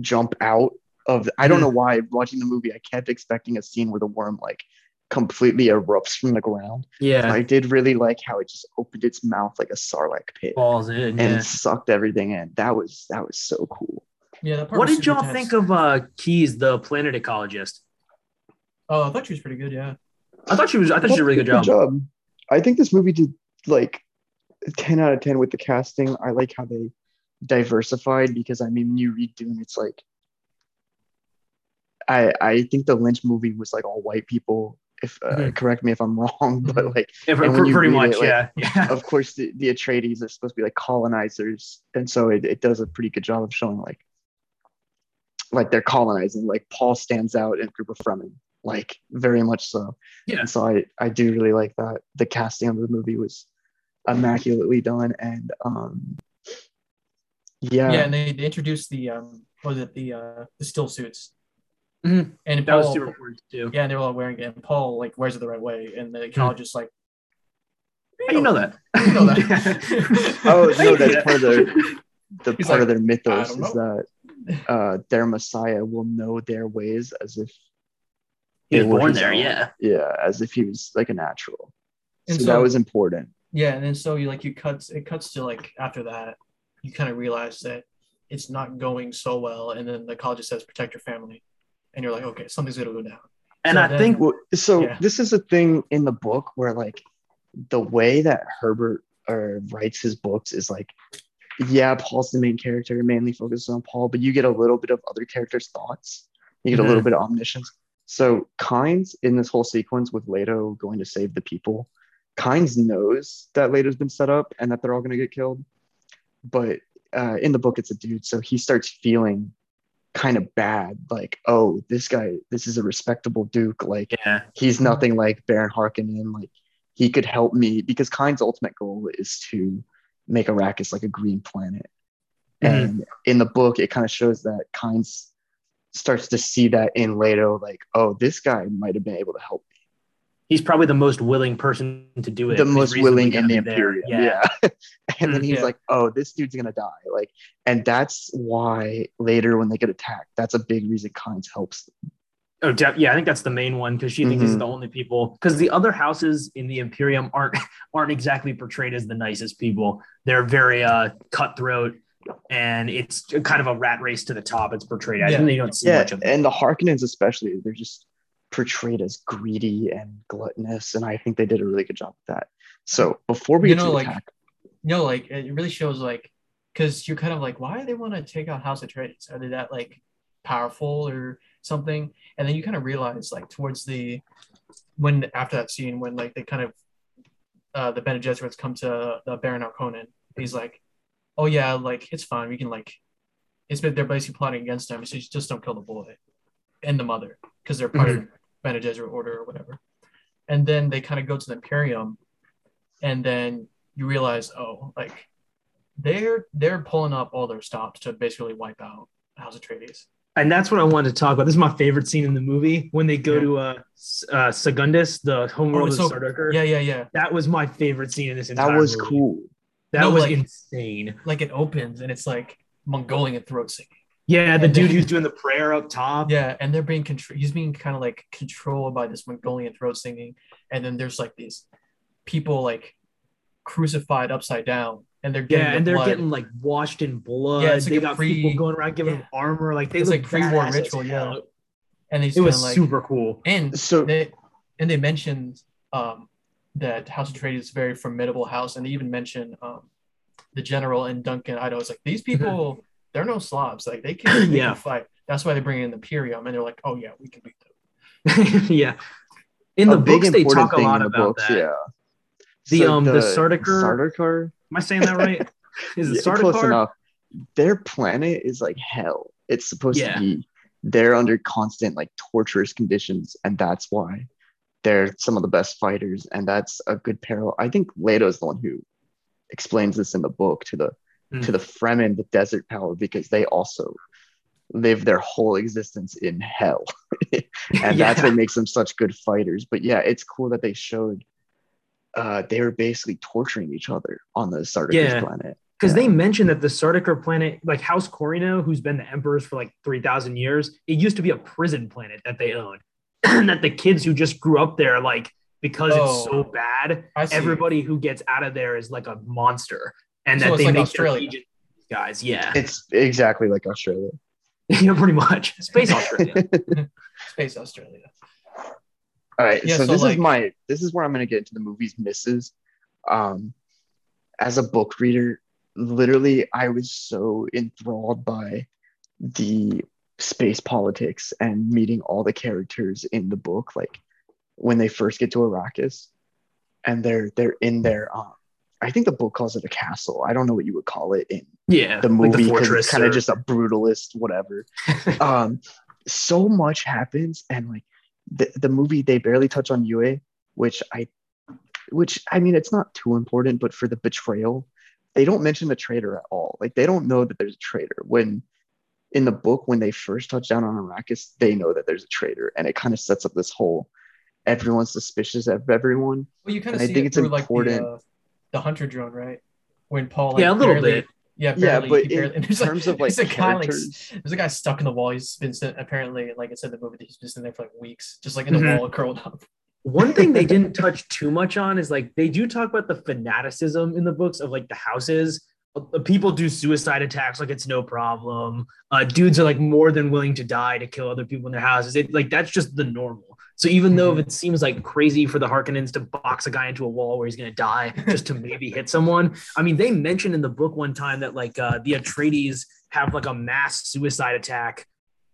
jump out of i don't Mhm. know why watching the movie i kept expecting a scene where the worm like completely erupts from the ground Yeah, i did really like how it just opened its mouth like a sarlacc pit falls in. and Yeah. sucked everything in. That was that was so cool. Yeah, that part What was did y'all tense. think of uh Kynes, the planet ecologist? Oh, I thought she was pretty good. Yeah. I thought she was. I thought she did a really good job. I think this movie did like ten out of ten with the casting. I like how they diversified because I mean, when you read Dune, it's like I I think the Lynch movie was like all white people. If uh, Mhm. correct me if I'm wrong, but Mhm. like Yeah, and when you pretty much. it, like, yeah, yeah. of course the, the Atreides are supposed to be like colonizers, and so it, it does a pretty good job of showing like like they're colonizing. Like Paul stands out in a group of Fremen, like very much so. Yeah. And so I I do really like that. The casting of the movie was immaculately done, and um, yeah, Yeah, and they, they introduced the um, was it the uh the still suits. Mhm. And That was super important too. Yeah, and they were all wearing it. And Paul like wears it the right way, and the college just like How do you know that? You know that. Oh no, that's part of their the He's part like, of their mythos is that uh, their Messiah will know their ways as if He was born there, own. yeah. yeah, as if he was like a natural. And so, so- that was important. Yeah, and then so you like you cuts it cuts to like after that, you kind of realize that it's not going so well, and then the college says protect your family, and you're like, okay, something's gonna go down. And So I then- think so Yeah. this is a thing in the book where like the way that Herbert writes his books is like, yeah, Paul's the main character, mainly focuses on Paul, but you get a little bit of other characters' thoughts. You get a little mm-hmm. bit of omniscience. So Kynes in this whole sequence with Leto going to save the people, Kynes knows that Leto's been set up and that they're all going to get killed. But uh, in the book, it's a dude, so he starts feeling kind of bad, like, oh, this guy, this is a respectable duke, like yeah, he's nothing like Baron Harkonnen. Like he could help me because Kynes's ultimate goal is to make Arrakis like a green planet. Mhm. And in the book, it kind of shows that Kynes starts to see that in Leto, like, oh, this guy might have been able to help me. He's probably the most willing person to do it. The most willing in the gonna be there. Imperium. Yeah. Yeah. and then Mm, he's yeah. like, oh, this dude's gonna die. Like, and that's why later when they get attacked, that's a big reason Kynes helps them. Oh, de- yeah, I think that's the main one because she thinks these are Mhm. the only people. Because the other houses in the Imperium aren't aren't exactly portrayed as the nicest people. They're very uh, cutthroat, and it's kind of a rat race to the top. It's portrayed as, Yeah. and you don't see yeah, much of it. and the Harkonnens especially, they're just portrayed as greedy and gluttonous, and I think they did a really good job with that. So before we You get know, to like- attack, You know, like it really shows like because you're kind of like, why do they want to take out House of Atreides? Are they that like powerful or something? And then you kind of realize like towards the when after that scene when like they kind of uh the Bene Gesserits come to the Baron Harkonnen, he's like, oh yeah, like it's fine, we can like it's been they're basically plotting against him. So just don't kill the boy and the mother because they're part of the Bene Gesserit order or whatever. And then they kind of go to the Imperium, and then you realize, oh, like they're they're pulling up all their stops to basically wipe out House Atreides. and that's what I wanted to talk about. This is my favorite scene in the movie when they go Yeah. to uh, S- uh Secundus, the homeworld it's of so- Sardaukar. Yeah, yeah, yeah. That was my favorite scene in this entire that was movie. cool. That No, was like- insane. Like it opens and it's like Mongolian throat singing. Yeah, the And dude then- who's doing the prayer up top. Yeah, and they're being control. He's being kind of like controlled by this Mongolian throat singing, and then there's like these people like crucified upside down, and they're getting Yeah, the and they're blood. getting like washed in blood. Yeah, it's like they got pre- people going around giving yeah. them armor. Like they It's look like pre-war ritual, yeah. and he's It was like, super cool. And So they and they mentioned um, that House Atreides is a very formidable house, and they even mentioned um, the general and Duncan Idaho. It's like these people, they're no slobs. Like they can, they Yeah. can fight. That's why they bring in the Imperium, and they're like, oh yeah, we can beat them. yeah. In the a big books, they talk a lot about books, that. yeah. The, um, the Sardaukar- Sardaukar, Am I saying that right? Is it yeah, close enough. Their planet is like hell. It's supposed Yeah. to be. They're under constant like torturous conditions, and that's why they're some of the best fighters. And that's a good parallel. I think Leto is the one who explains this in the book to the To the Fremen, the desert power, because they also live their whole existence in hell, and that's what makes them such good fighters. But yeah, it's cool that they showed. Uh, they were basically torturing each other on the Sardaukar Yeah. planet. Because Yeah. they mentioned that the Sardaukar planet, like House Corrino, who's been the emperors for like 3,000 years, it used to be a prison planet that they owned. and that the kids who just grew up there, like, because it's Oh. so bad, everybody who gets out of there is like a monster. And So that it's they like make Australia. guys. Yeah. It's exactly like Australia. yeah, pretty much. Space Australia. Space Australia. All right, Yeah, so, so, this like- is my this is where I'm gonna get into the movie's misses. Um, as a book reader, literally, I was so enthralled by the space politics and meeting all the characters in the book. Like when they first get to Arrakis, and they're they're in their um, I think the book calls it a castle. I don't know what you would call it in Yeah. the like movie because fortress it's kind of just a brutalist whatever um so much happens and like the, the movie they barely touch on Yueh, which I which I mean it's not too important, but for the betrayal, they don't mention the traitor at all. Like they don't know that there's a traitor. When in the book, when they first touch down on Arrakis, they know that there's a traitor, and it kind of sets up this whole everyone's suspicious of everyone. Well, you kind of And I see think it it's through important. like the, uh, the hunter drone, right? When Paul like, Yeah, a little barely- bit. Yeah, Yeah, but he in barely, and there's, like- terms of like there's a guy like there's a guy stuck in the wall. He's been sit- apparently like it said in the movie that he's been sitting there for like weeks, just like in the Mhm. wall curled up. One thing they didn't touch too much on is like they do talk about the fanaticism in the books of like the houses. Uh, People do suicide attacks like it's no problem. Uh, dudes are like more than willing to die to kill other people in their houses. It like that's just the normal. So even though if it seems like crazy for the Harkonnens to box a guy into a wall where he's gonna die just to maybe hit someone, I mean they mentioned in the book one time that like uh, the Atreides have like a mass suicide attack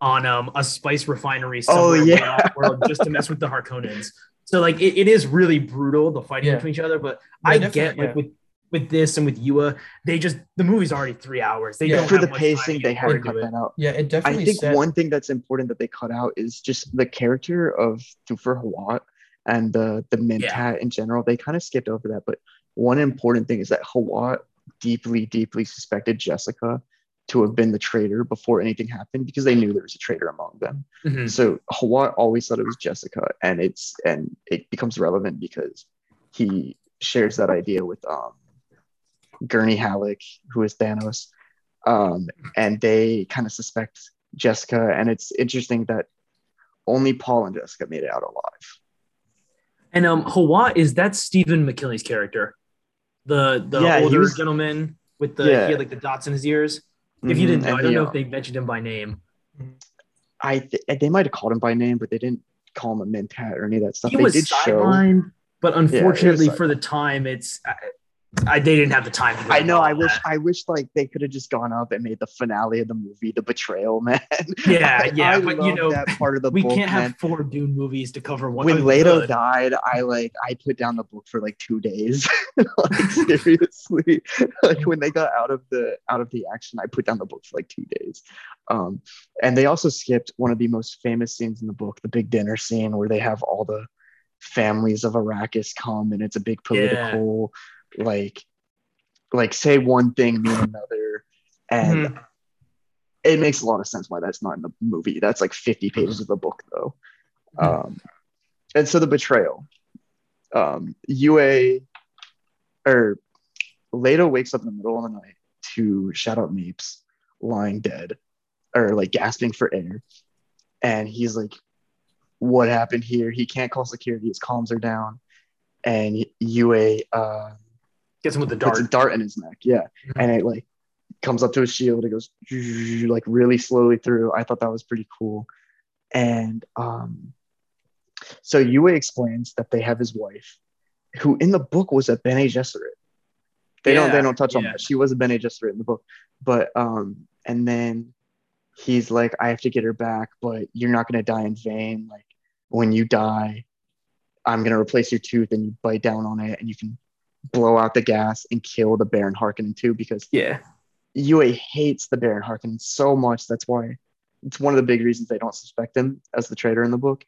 on um, a spice refinery Oh, somewhere way yeah. off world just to mess with the Harkonnens. So like it, it is really brutal the fighting Yeah. between each other, but Yeah, I get like yeah. with with this and with Yueh, they just the movie's already three hours. They Yeah. don't for have the much time to pacing, they had more to cut that out. Yeah, it definitely. I think set- one thing that's important that they cut out is just the character of Thufir Hawat and the the Mentat in general. They kind of skipped over that, but one important thing is that Hawat deeply, deeply suspected Jessica to have been the traitor before anything happened because they knew there was a traitor among them. Mhm. So Hawat always thought it was Jessica, and it's and it becomes relevant because he shares that idea with um Gurney Halleck, who is Thanos, um, and they kind of suspect Jessica, and it's interesting that only Paul and Jessica made it out alive. And um Hawat is that Stephen McKinley's character. The the Yeah, older was- gentleman with the Yeah. he had like the dots in his ears. If you Mhm, didn't know, I don't know uh, if they mentioned him by name. I th- they might have called him by name, but they didn't call him a mint Mentat or any of that stuff. He they was did show. sidelined, but unfortunately sidelined. for the time, it's I, they didn't have the time. To I know. I wish. that. I wish like they could have just gone up and made the finale of the movie, the betrayal, man. Yeah, I- yeah, I but you know, that part of the we book, can't man. have four Dune movies to cover one. when Leto died, I like I put down the book for like two days. like seriously, like when they got out of the out of the action, I put down the book for like two days. Um, and they also skipped one of the most famous scenes in the book, the big dinner scene where they have all the families of Arrakis come, and it's a big political like like say one thing mean another, and Mm-hmm. it makes a lot of sense why that's not in the movie. That's like 50 pages of the book though. Um, and so the betrayal. Um, Yueh or Leto wakes up in the middle of the night to shout out Mapes lying dead or like gasping for air. And he's like, What happened here? He can't call security, his comms are down. And Yueh uh, Gets him with the puts dart. a dart in his neck. Yeah. Mhm. And it like comes up to his shield. It goes like really slowly through. I thought that was pretty cool. And um, so Yueh explains that they have his wife, who in the book was a Bene Gesserit. They don't they don't touch on that. She was a Bene Gesserit in the book. But um, and then he's like, I have to get her back, but you're not gonna die in vain. Like when you die, I'm gonna replace your tooth and you bite down on it and you can blow out the gas and kill the Baron Harkonnen too because Yeah. Yueh hates the Baron Harkonnen so much. That's why it's one of the big reasons they don't suspect him as the traitor in the book.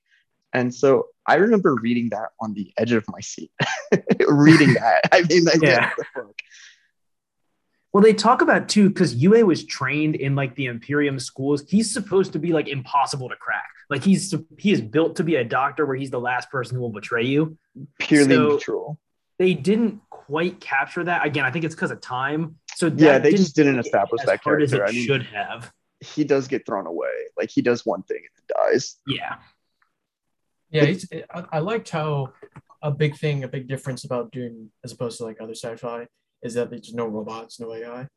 And so I remember reading that on the edge of my seat. reading that. I mean, like, Yeah. the fuck? Well, they talk about too because Yueh was trained in like the Imperium schools. He's supposed to be like impossible to crack. Like he's he is built to be a doctor where he's the last person who will betray you. Purely So- neutral. They didn't quite capture that. Again, I think it's because of time. So that Yeah, they just didn't hit establish as that hard as character. it I mean- should have. He does get thrown away. Like he does one thing and then dies. Yeah. Yeah, it's, I, I liked how a big thing, a big difference about Dune as opposed to like other sci-fi is that there's no robots, no AI.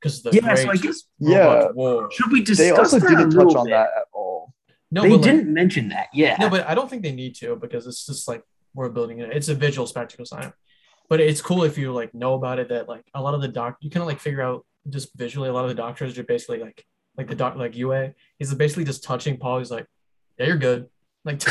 Because the Yeah. So I great guess Yeah. war. should we discuss They also that didn't a touch little on bit? that at all. No, they didn't mention that. Yeah. No, but I don't think they need to because it's just like we're building it. It's a visual spectacle sign. But it's cool if you like know about it that like a lot of the doc you kind of like figure out just visually a lot of the doctors are basically like like the doc like Yueh. He's basically just touching Paul. He's like, Yeah, you're good. Like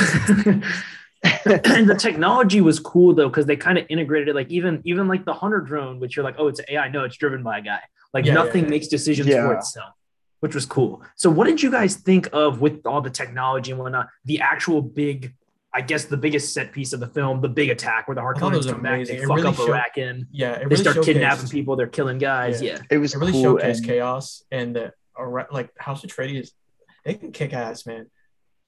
and the technology was cool though because they kind of integrated it like even even like the hunter drone which you're like oh it's AI no it's driven by a guy like Yeah, yeah, nothing yeah. makes decisions Yeah. for itself which was cool. So, what did you guys think of with all the technology and whatnot? The actual big, I guess, the biggest set piece of the film, the big attack where the thought it Harkonnens was come back, they It fuck really up showed- Arrakeen, Yeah, it they start showcased- kidnapping people, they're killing guys. Yeah. Yeah, It was It really cool. showcased and- chaos and the Ara- like House Atreides. They can kick ass, man.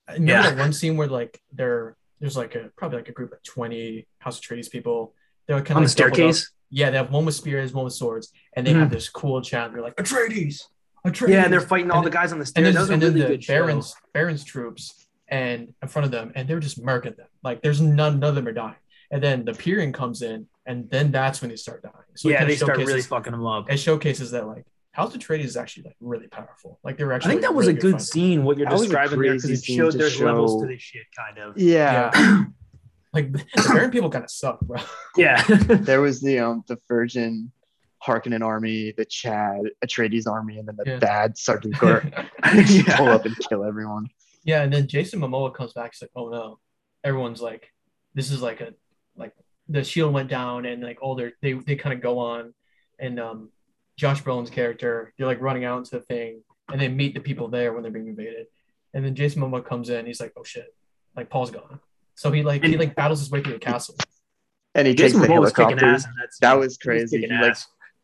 Remember Yeah. that one scene where like there there's like a probably like a group of twenty House of Atreides people. They're kind of on the staircase. Yeah, they have one with spears, one with swords, and they Mhm. have this cool chant. They're like Atreides, Atreides. Yeah, and they're fighting all And the guys on the and stairs. then, That was a and then really the good. Baron's Baron's troops and in front of them, and they're just murking them. Like there's none, none of them are dying. And then the Pyrian comes in, and then that's when they start dying. So yeah, they start really fucking them up. it showcases that like House Atreides is actually like really powerful. Like they were I think that was really a good fighters. scene. What you're That describing there because crazy it scene showed to there's levels to show- this shit, kind of. Yeah. Like the Baron people kind of suck, bro. Yeah, there was the um the Virgin Harkonnen army, the Chad Atreides army, and then the Yeah. bad Sardaukar Yeah. pull up and kill everyone. Yeah, and then Jason Momoa comes back. He's like, "Oh no!" Everyone's like, "This is like a like the shield went down, and like all their they they kind of go on, and um, Josh Brolin's character they're like running out into the thing, and they meet the people there when they're being invaded, and then Jason Momoa comes in. He's like, "Oh shit!" Like Paul's gone, so he like he like battles his way through the castle. And he Jason takes the Momoa was ass. that, That was crazy. kicking He, like.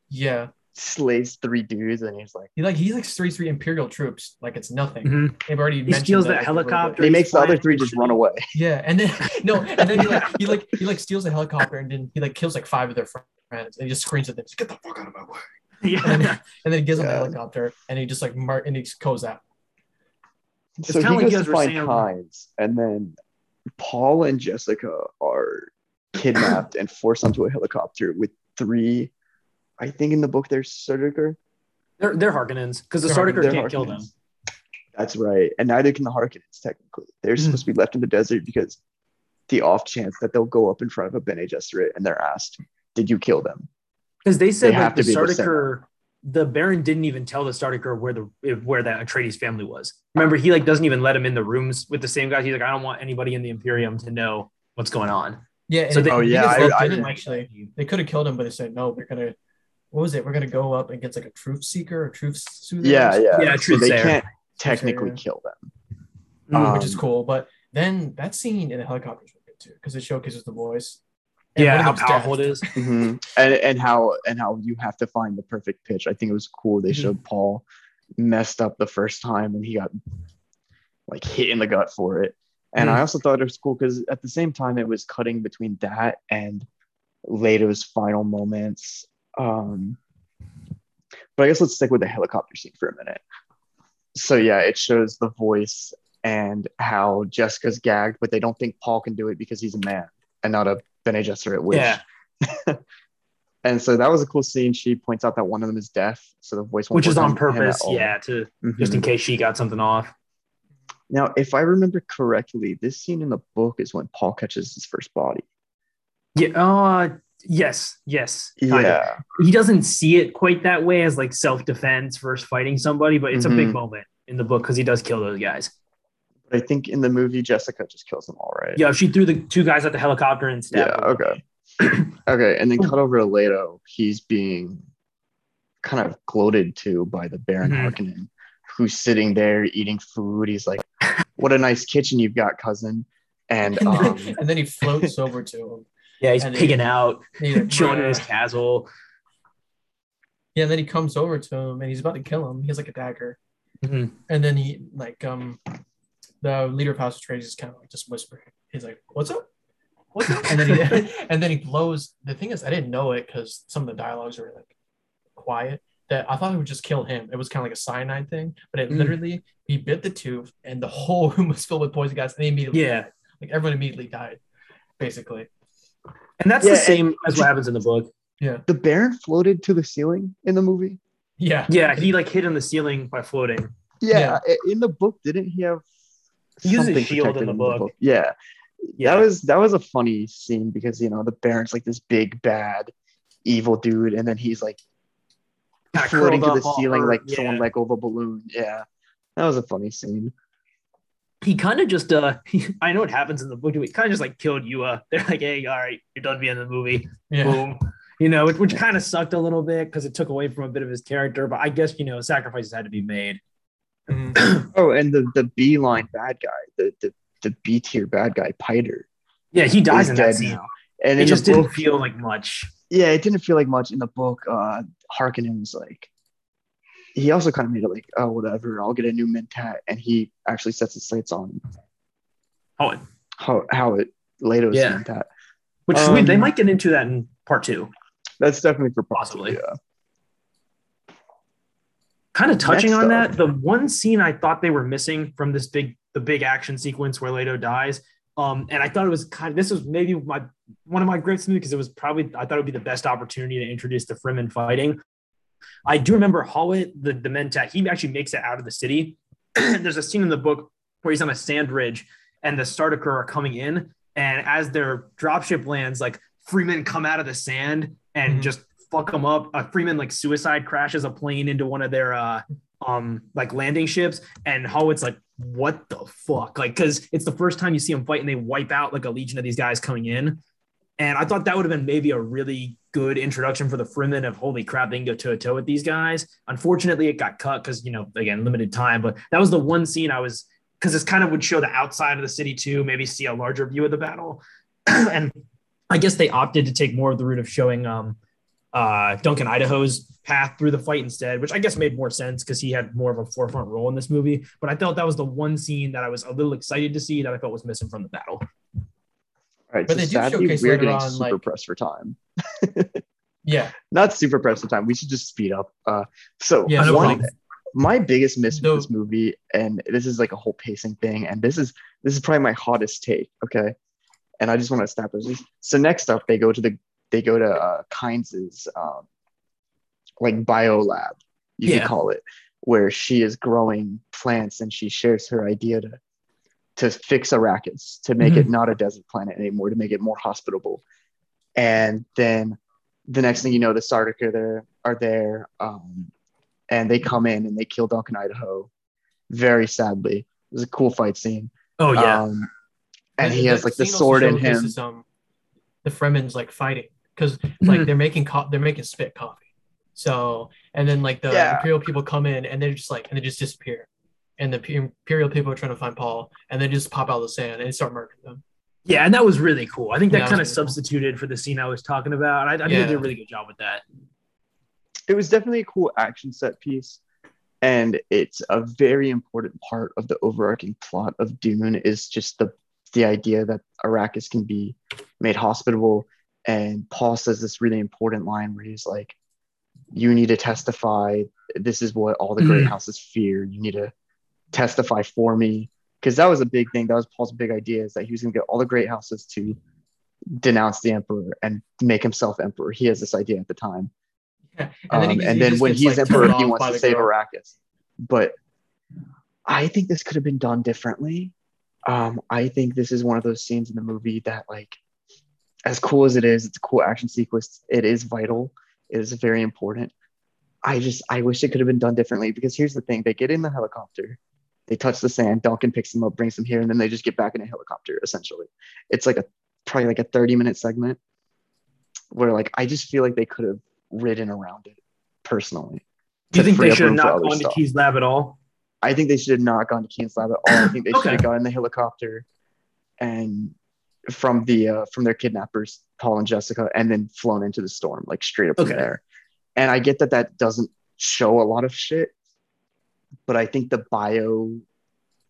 Yeah, slays three dudes, and he's like, he like he like slays three Imperial troops like it's nothing. Mhm. They've already He mentioned steals that, that like, they're really good. helicopter. he makes the other three just run away. Yeah, and then no, and then he like he like he like steals a helicopter and then he like kills like five of their friends and he just screams at them, "Get the fuck out of my way!" Yeah, And then, and then he gives them the Yeah. helicopter and he just like mar- and he just goes out. So he like you goes to find Kynes, and then Paul and Jessica are kidnapped and forced onto a helicopter with three. I think in the book there's Sardaukar. they're they're Harkonnens because the They're Sardaukar can't kill them. That's right, and neither can the Harkonnens technically. They're Mhm. supposed to be left in the desert because the off chance that they'll go up in front of a Bene Gesserit and they're asked, "Did you kill them?" Because they said They like have the to be able to send Sardaukar, the Baron didn't even tell the Sardaukar where the where that Atreides family was. Remember, he like doesn't even let him in the rooms with the same guys. He's like, I don't want anybody in the Imperium to know what's going on. Yeah, So they- Oh, yeah, I- I didn't didn't- actually. They could have killed him, but they said no. We're gonna. What was it? We're gonna go up against like a truth seeker or truth soother. or Yeah, yeah. Yeah, so truth they sayer. can't technically yeah. kill them. Mm. which is Um, cool. But then that scene in the helicopter is really good too because it showcases the voice. And yeah, how them's deaf. powerful it is. Mhm. and and how and how you have to find the perfect pitch. I think it was cool. They Mhm. showed Paul messed up the first time and he got like hit in the gut for it. And I Mhm. also thought it was cool because at the same time it was cutting between that and Leto's final moments. Um, but I guess let's stick with the helicopter scene for a minute. So yeah, it shows the voice and how Jessica's gagged, but they don't think Paul can do it because he's a man and not a Bene Gesserit witch. Yeah. and so that was a cool scene. She points out that one of them is deaf, so the voice Which is on purpose, yeah, to Mhm. just in case she got something off. Now, if I remember correctly, this scene in the book is when Paul catches his first body. Yeah. Oh, uh, yes. Yes. kind of. Yeah, He doesn't see it quite that way as like self defense versus fighting somebody, but it's a big Mhm. moment in the book because he does kill those guys. but I think in the movie Jessica just kills them all, right? Yeah. She threw the two guys at the helicopter and stabbed. Yeah, them. okay. okay, and then cut over to Leto. He's being kind of gloated to by the Baron Mhm. Harkonnen, who's sitting there eating food. He's like, "What a nice kitchen you've got, cousin." And And um, and then he floats over to him. Yeah. He's And he- out, And he's chilling in his castle. Yeah, and then he comes over to him and he's about to kill him. He has like a dagger. Mhm. And then he like um the leader of House Atreides is kind of like just whispering. He's like, "What's up? What's up?" And then he and then he blows. The thing is, I didn't know it because some of the dialogues were like quiet. That I thought it would just kill him. It was kind of like a cyanide thing, but it Mm. literally he bit the tooth and the whole room was filled with poison gas. And they immediately Yeah. died. like everyone immediately died, basically. And that's Yeah, the same as what happens in the book. Yeah. The Baron floated to the ceiling in the movie. Yeah, Yeah. He like hit in the ceiling by floating. Yeah, i- in the book, didn't he have? He uses something shield in protected the book. Yeah, Yeah. that was that was a funny scene because you know the Baron's like this big bad evil dude, and then he's like Kinda floating to the ceiling like hurt, someone yeah. let go of a balloon. Yeah, that was a funny scene. He kind of just uh I know what happens in the book. He kind of just like killed Yueh. They're like, hey, all right, you're done being in the movie. yeah. Boom. You know, which, which kind of sucked a little bit because it took away from a bit of his character. But I guess you know sacrifices had to be made. Mhm. Oh, and the the B line bad guy, the the the B tier bad guy, Piter. Yeah, he dies Is in that scene. now. And It just the didn't book, feel like much. yeah, it didn't feel like much in the book. Uh, Harkonnen was like, he also kind of made it like, oh, whatever, I'll get a new mentat, and he actually sets his sights on how Hawat Leto's Yeah. mentat. which is weird. they Um, might get into that in part two. That's definitely for part Possibly. two, Yeah. Kind of touching Next on up. that, the one scene I thought they were missing from this big the big action sequence where Leto dies. Um, and I thought it was kind of this was maybe my one of my movies because it was probably I thought it would be the best opportunity to introduce the Fremen fighting. I do remember Holloway, the the Mentat, he actually makes it out of the city. There's a scene in the book where he's on a sand ridge and the Sardaukar are coming in, and as their dropship lands, like Fremen come out of the sand and Mhm. just fuck them up. Uh, Fremen like suicide crashes a plane into one of their uh um like landing ships, and Hawat's like, what the fuck? Like, because it's the first time you see them fight, and they wipe out like a legion of these guys coming in. And I thought that would have been maybe a really good introduction for the Fremen of holy crap, they can go toe to toe with these guys. Unfortunately, it got cut because you know again limited time. But that was the one scene I was because this kind of would show the outside of the city too, maybe see a larger view of the battle. and I guess they opted to take more of the route of showing um, uh, Duncan Idaho's path through the fight instead, which I guess made more sense because he had more of a forefront role in this movie. But I felt that was the one scene that I was a little excited to see that I felt was missing from the battle. All right. But so they do sadly, showcase we're getting on, super like- pressed for time. Yeah. Not super pressed for time. We should just speed up. Uh, so Yeah. no one, my biggest miss The- with this movie, and this is like a whole pacing thing, and this is this is probably my hottest take. Okay, and I just want to establish this. So next up, they go to the they go to uh, Kynes's um, like bio lab, you Yeah. could call it, where she is growing plants, and she shares her idea to to fix Arrakis, to make it not a desert planet anymore, to make it more hospitable. And then the next thing you know, the Sardaukar there are there, um, and they come in and they kill Duncan Idaho, very sadly. It was a cool fight scene. Oh yeah, Um, and he has like the sword in him. showcases, Um, the Fremen's like fighting because Mm-hmm. like they're making co- they're making spit coffee. So and then like the Yeah. Imperial people come in and they're just like and they just disappear, and the Imperial people are trying to find Paul and they just pop out of the sand and start murdering them. yeah, and that was really cool. I think that that kind of was really cool. substituted for the scene I was talking about. I, I think they did a really good job with that. It was definitely a cool action set piece. And it's a very important part of the overarching plot of Dune is just the the idea that Arrakis can be made hospitable. And Paul says this really important line where he's like, You need to testify. This is what all the great Mhm. houses fear. You need to testify for me. Because that was a big thing. That was Paul's big idea is that he was going to get all the great houses to denounce the emperor and make himself emperor. He has this idea at the time. Yeah. Um, he- and he then when he's like, emperor, he wants to save girl. Arrakis. But I think this could have been done differently. Um, I think this is one of those scenes in the movie that, like, as cool as it is, it's a cool action sequence. It is vital. It is very important. I just, I wish it could have been done differently because here's the thing: they get in the helicopter, they touch the sand. Duncan picks them up, brings them here, and then they just get back in a helicopter. Essentially, it's like a probably like a 30 minute segment where, like, I just feel like they could have ridden around it personally. Do you think they should have not gone to. Kynes's lab at all? I think they should have not gone to Kynes's lab at all. I think they should have gone in the helicopter and from the uh, from their kidnappers, Paul and Jessica, and then flown into the storm, like straight up from there. And I get that that doesn't show a lot of shit, but I think the bio,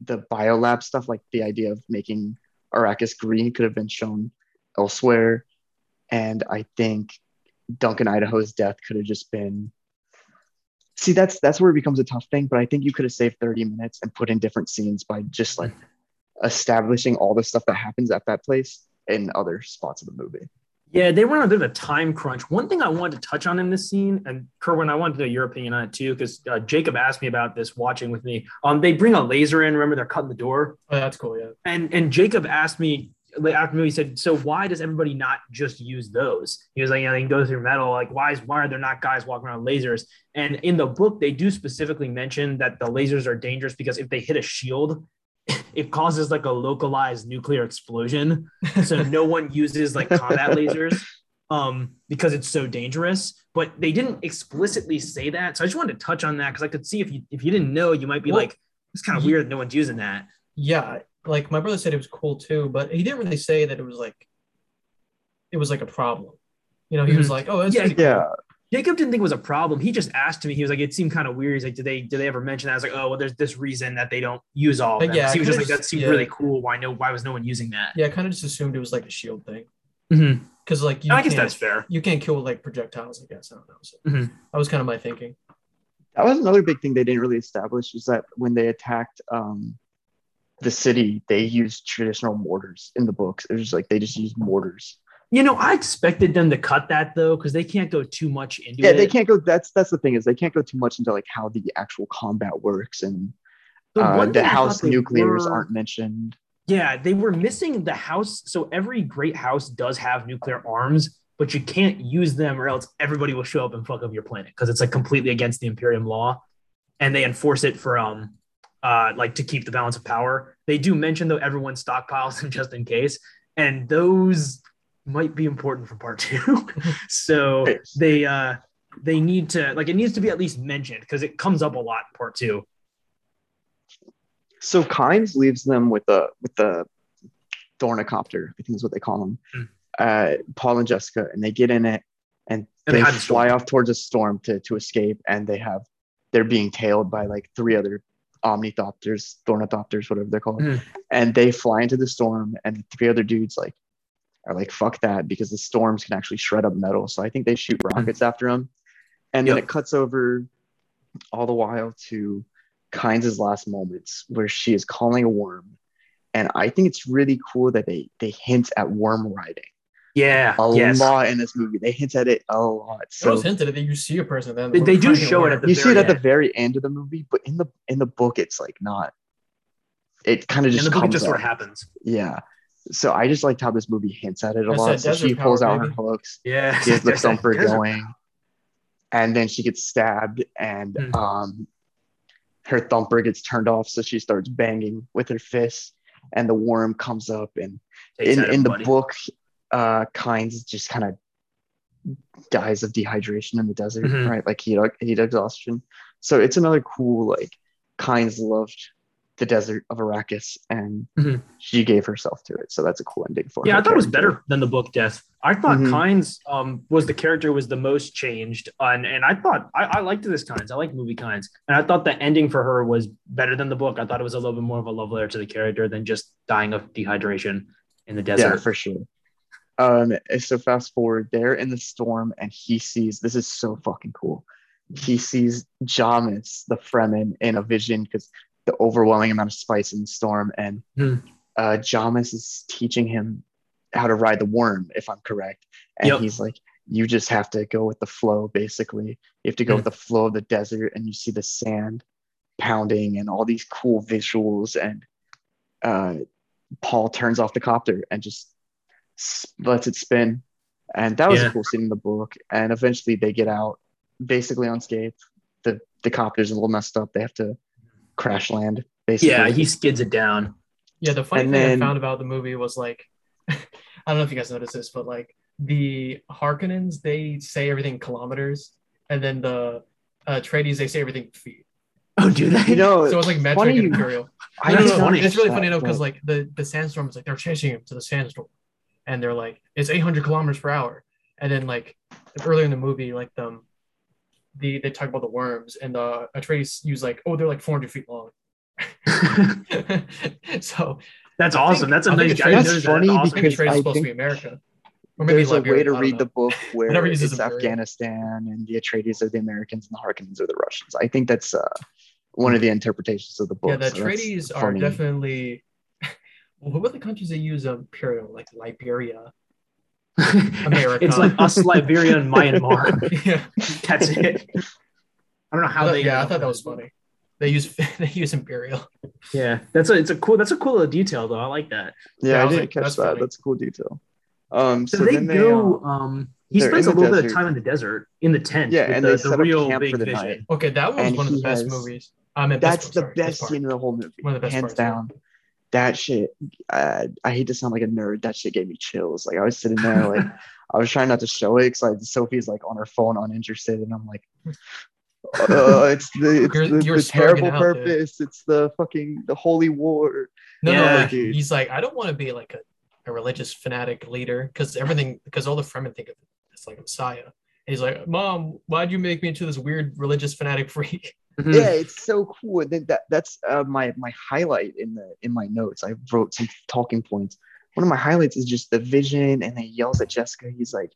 the biolab stuff, like the idea of making Arrakis green, could have been shown elsewhere. And I think Duncan Idaho's death could have just been see that's that's where it becomes a tough thing but i think you could have saved 30 minutes and put in different scenes by just like establishing all the stuff that happens at that place in other spots of the movie Yeah, they were on a bit of a time crunch. One thing I wanted to touch on in this scene, and Kerwin, I wanted to know your opinion on it too, because uh, Jacob asked me about this watching with me. Um, they bring a laser in. Remember, they're cutting the door, Oh, that's cool. Yeah. and and Jacob asked me after the movie. He said, "So why does everybody not just use those?" He was like, "You know, they can go through metal. Like, why is why are there not guys walking around with lasers?" And in the book, they do specifically mention that the lasers are dangerous because if they hit a shield, it causes like a localized nuclear explosion so no one uses like combat lasers um because it's so dangerous but they didn't explicitly say that so i just wanted to touch on that because i could see if you if you didn't know you might be Well- like It's kind of weird that no one's using that. Yeah, like my brother said it was cool too, but he didn't really say that it was like it was like a problem. You know, he was Mhm. like, "Oh, that's Yeah, pretty cool." Yeah, Jacob didn't think it was a problem. He just asked me. He was like, "It seemed kind of weird." He's like, "Did they did they ever mention that?" I was like, "Oh, well, there's this reason that they don't use all of them." yeah, 'Cause he was just like, "That seemed just- really cool. Why no? Why was no one using that?" Yeah, I kind of just assumed it was like a shield thing Mhm. because like you I guess that's fair. You can't kill with, like projectiles, I guess. I don't know. So Mhm. that was kind of my thinking. that was another big thing they didn't really establish was that when they attacked um, the city, they used traditional mortars in the books. It was like they just used mortars. You know, I expected them to cut that though, because they can't go too much into Yeah, it. they can't go. That's that's the thing is they can't go too much into like how the actual combat works and The uh, the house nuclears were- aren't mentioned. Yeah, they were missing the house. So every great house does have nuclear arms, but you can't use them or else everybody will show up and fuck up your planet because it's like completely against the Imperium law. And they enforce it for um uh like to keep the balance of power. They do mention though everyone stockpiles them just in case. And those might be important for part two. so Yes. they uh they need to like it needs to be at least mentioned because it comes up a lot in part two. So Kynes leaves them with the with the Thornicopter, I think is what they call them. Hmm. Uh, Paul and Jessica, and they get in it and, And they they fly off towards a storm to to escape, and they have they're being tailed by like three other Omnithopters, Thornithopters, whatever they're called, Hmm. and they fly into the storm, and the three other dudes like are like fuck that because the storms can actually shred up metal. So I think they shoot rockets after them, and then Hmm. It cuts over all the while to Kynes' last moments where she is calling a worm. And I think it's really cool that they they hint at worm riding Yeah. a yes. lot in this movie. They hint at it a lot. it So was hinted at that you see a person then They- they do show it at the you see it very at the end. very end of the movie, but in the in the book, it's like not. It kind of In just the book, it comes just sort of happens. Yeah. So I just liked how this movie hints at it a That's lot. So she pulls out her hooks, Yeah. gets the thumper going, and then she gets stabbed, and Hmm. um, her thumper gets turned off, so she starts banging with her fists, and the worm comes up, and Takes in in the everybody. book, uh, Kynes just kind of dies of dehydration in the desert, Mhm. right? Like heat heat exhaustion. So it's another cool like Kynes loved the desert of Arrakis, and Mhm. she gave herself to it. So that's a cool ending for Yeah, her I thought it was better than the book Death. I thought Mhm. Kynes um, was the character was the most changed, and and I thought I, I liked this Kynes. I like movie Kynes, and I thought the ending for her was better than the book. I thought it was a little bit more of a love letter to the character than just dying of dehydration in the desert. Yeah, for sure. Um, so fast forward, they're in the storm, and he sees this is so fucking cool. He sees Jamis, the Fremen, in a vision because the overwhelming amount of spice in the storm, and Hmm. uh, Jamis is teaching him how to ride the worm, if I'm correct. And Yep. he's like, "You just have to go with the flow. Basically, you have to go Hmm. with the flow of the desert, and you see the sand pounding and all these cool visuals and." Uh, Paul turns off the copter and just lets it spin. And that was Yeah. a cool scene in the book. And eventually they get out basically unscathed. The the copter's a little messed up. They have to crash land, basically. Yeah, he skids it down. Yeah, the funny And thing then- I found about the movie was like, I don't know if you guys noticed this, but like the Harkonnens, they say everything kilometers, and then the uh, Atreides, they say everything feet. Oh, do they? you know, So it's like metric and imperial. I no, no, did no. It's really funny though, because like the the sandstorm is like they're chasing him to the sandstorm, and they're like it's 800 kilometers per hour, and then like earlier in the movie, like them, the they talk about the worms, and uh, Atreides use like oh they're like 400 feet long. so That's I awesome. think- That's a I nice guy. That's knows that. funny awesome. maybe because Atreides I is supposed to be America, or maybe there's a way to read know. the book where it's this. Afghanistan and the Atreides are the Americans and the Harkonnens are the Russians. I think that's uh, one of the interpretations of the book. Yeah, the so Atreides are funny. definitely. What were the countries that use um, imperial, like Liberia? America. it's like us, Liberia, and Myanmar. yeah, That's it. I don't know how I thought- they. yeah, I thought that was funny. They use they use imperial. Yeah, that's a it's a cool that's a cool little detail though. I like that. Yeah, Yeah, I I didn't like, catch that's that. funny. That's a cool detail. Um, So, so, they they, go. uh, um, he spends a in the little bit of time in the desert in the tent. Yeah, with and the, they the set up real camp big for the vision. night. Okay, that was And one of the best has- movies. I mean, that's best, the sorry, best scene in the whole movie, One of the best hands parts, yeah. Down. That shit, uh, I hate to sound like a nerd. That shit gave me chills. Like I was sitting there, like I was trying not to show it because like Sophie's like on her phone, uninterested, and I'm like, uh, it's the it's You're- the, you're the terrible slugging out, dude. purpose. It's the fucking the holy war. No, Yeah, no, like, dude. he's like, I don't want to be like a, a religious fanatic leader because everything, because all the Fremen think of it as like a messiah. And he's like, Mom, why'd you make me into this weird religious fanatic freak? Mhm. Yeah, it's so cool. And then that that's uh, my my highlight in the in my notes. I wrote some talking points. One of my highlights is just the vision, and he yells at Jessica. He's like,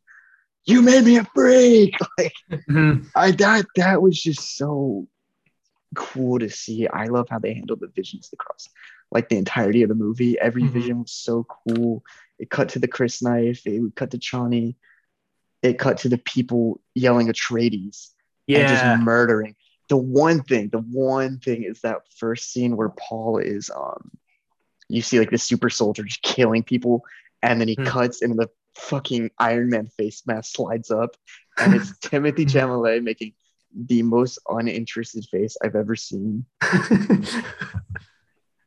"You made me a freak!" Like Mhm. I that that was just so cool to see. I love how they handled the visions across like the entirety of the movie. Every Mhm. vision was so cool. It cut to the crysknife. It would cut to Chani. It cut to the people yelling Atreides and Yeah. just murdering. The one thing, the one thing is that first scene where Paul is um you see like the super soldier just killing people, and then he Hmm. cuts and the fucking Iron Man face mask slides up, and it's Timothée Chalamet making the most uninterested face I've ever seen.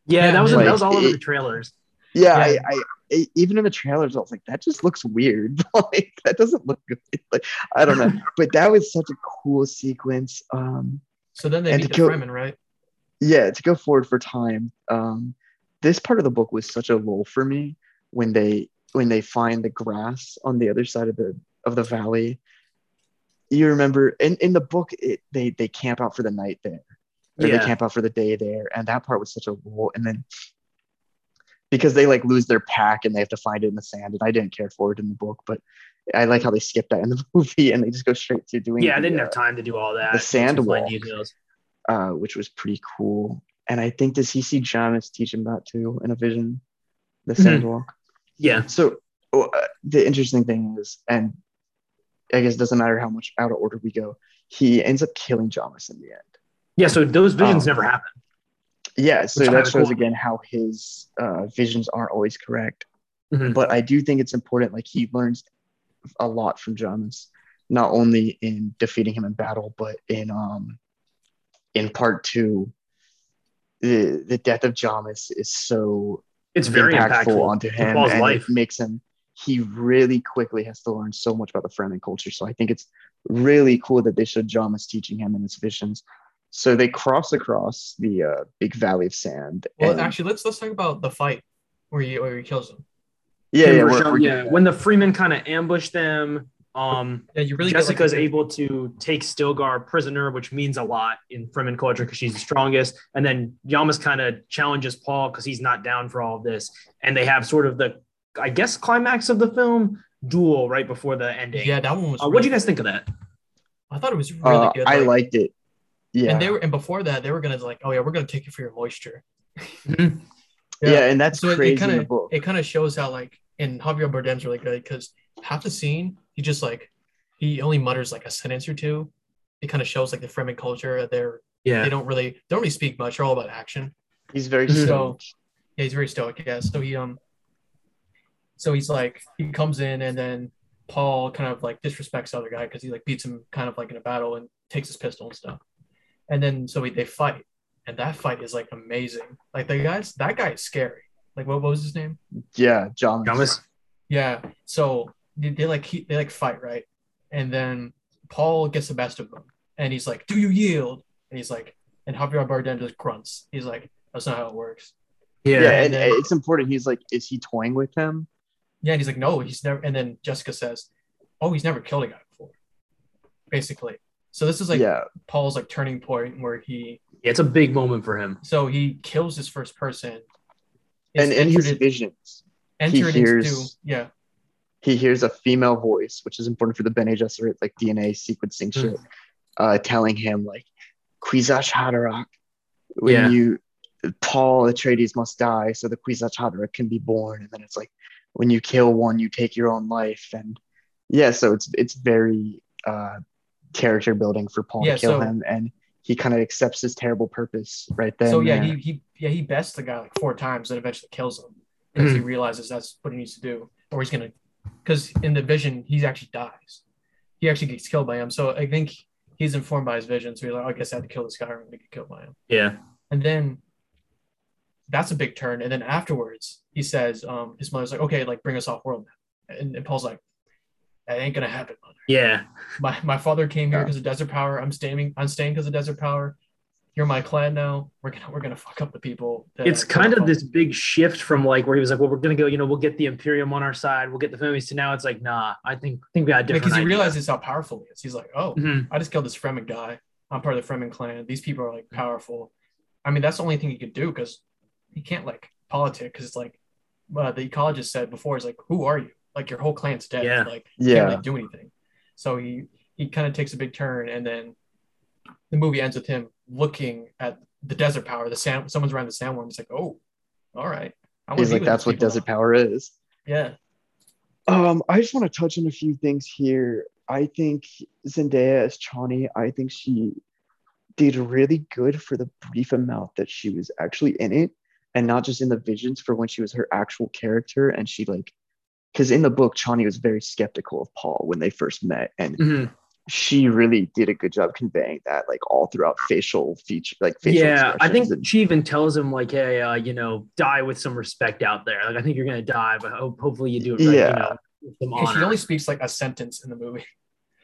yeah, that was Like, that was all over it- the trailers. Yeah, Yeah. I, I even in the trailers, I was like, that just looks weird. like that doesn't look good. Like I don't know, but that was such a cool sequence. Um, So then they meet to the kill- Fremen, right? yeah to go forward for time um this part of the book was such a lull for me when they when they find the grass on the other side of the of the valley you remember in in the book it, they they camp out for the night there or Yeah. they camp out for the day there and that part was such a lull and then because they like lose their pack and they have to find it in the sand and i didn't care for it in the book but i like how they skip that in the movie and they just go straight to doing Yeah, I didn't uh, have time to do all that. the sandwalk. uh, which was pretty cool. And I think does he see Jamis teach him that too in a vision, the Mhm. sandwalk. Yeah. So oh, uh, the interesting thing is, and I guess it doesn't matter how much out of order we go, he ends up killing Jamis in the end. Yeah, so those visions Oh. never happened. Yeah, so that shows cool. again how his uh, visions aren't always correct. Mhm. But I do think it's important. Like he learns a lot from Jamis, not only in defeating him in battle, but in um in part two. The, the death of Jamis is so It's very impactful, impactful, onto to him and life. it makes him he really quickly has to learn so much about the Fremen culture. So I think it's really cool that they showed Jamis teaching him in his visions. So they cross across the uh, big valley of sand. Well, and- actually, let's let's talk about the fight where he where he kills them. yeah, Yeah, yeah, we're we're- yeah. When the Fremen kind of ambush them, um, Yeah, you really get, like, able to take Stilgar prisoner, which means a lot in Fremen culture because she's the strongest. And then Yamas kind of challenges Paul because he's not down for all of this. And they have sort of the, I guess, climax of the film duel right before the ending. Yeah, that one was. Uh, what do you guys think of that? I thought it was really Uh, good. I liked it. Yeah. And they were, and before that, they were gonna like, oh yeah, we're gonna take it for your moisture. Mhm. yeah. and that's So it- crazy it kind of it kind of shows how like, and Javier Bardem's really good because half the scene he just like he only mutters like a sentence or two. It kind of shows like the Fremen culture. They're Yeah. they don't really don't really speak much. They're all about action. He's very stoic. Yeah, he's very stoic. Yeah, so he um, so he's like he comes in and then Paul kind of like disrespects the other guy because he like beats him kind of like in a battle and takes his pistol and stuff. And then so we, they fight, and that fight is like amazing. Like the guys, that guy is scary. Like what, what was his name? Yeah, John. Yamas? Yeah. So they, they like he, they like fight right, and then Paul gets the best of them, and he's like, "Do you yield?" And he's like, and Javier Bardem just grunts. He's like, "That's not how it works." Yeah. Yeah, and and then- it's important. He's like, is he toying with him? Yeah, and he's like, no, he's never. And then Jessica says, oh, he's never killed a guy before, basically. So this is like yeah, Paul's like turning point where he, Yeah, it's a big moment for him. so he kills his first person. is and in his entered, visions, entered hears- into yeah, he hears a female voice, which is important for the Bene Gesserit, like DNA sequencing Hmm. shit, uh, telling him like, Kwisatz Haderach, when Yeah. you, Paul Atreides must die so the Kwisatz Haderach can be born, and then it's like, when you kill one, you take your own life, and yeah, so it's it's very uh, character building for Paul Yeah, to kill so- him, and he kind of accepts his terrible purpose right then. so yeah, he he yeah he bests the guy like four times and eventually kills him because he realizes that's what he needs to do, or he's gonna, because in the vision he actually dies, he actually gets killed by him. So I think he's informed by his vision, so he's like, oh, I guess I have to kill this guy or I'm gonna get killed by him. Yeah. And then that's a big turn. And then afterwards, he says, um, his mother's like, okay, like bring us off world. And, and Paul's like, That ain't gonna happen. Mother. Yeah. My my father came here because of Desert Power. I'm staying. I'm staying because of Desert Power. You're my clan now. We're gonna we're gonna fuck up the people. It's kind of this big shift from like where he was like, well, we're gonna go, you know, we'll get the Imperium on our side, we'll get the families to now it's like, nah, I think I think we got a different because he idea. realizes how powerful he is. He's like, oh, Mhm. I just killed this Fremen guy. I'm part of the Fremen clan. These people are like powerful. I mean, that's the only thing he could do because he can't like politic because it's like uh, the ecologist said before. He's like, who are you? Like your whole clan's dead. Yeah. Like you can't Yeah. really do anything. So he he kind of takes a big turn, and then the movie ends with him looking at the desert power. The sand, someone's around the sandworm. He's like, oh, all right. I wanna He's like, that's what desert now." power is. Yeah. Um, I just want to touch on a few things here. I think Zendaya as Chani, I think she did really good for the brief amount that she was actually in it, and not just in the visions for when she was her actual character. And she like, because in the book, Chani was very skeptical of Paul when they first met, and Mhm. she really did a good job conveying that, like all throughout facial feature, like facial Yeah, I think and- she even tells him like, "Hey, uh, you know, die with some respect out there. Like, I think you're gonna die, but hope, hopefully you do it right. Yeah. You know, with she only speaks like a sentence in the movie.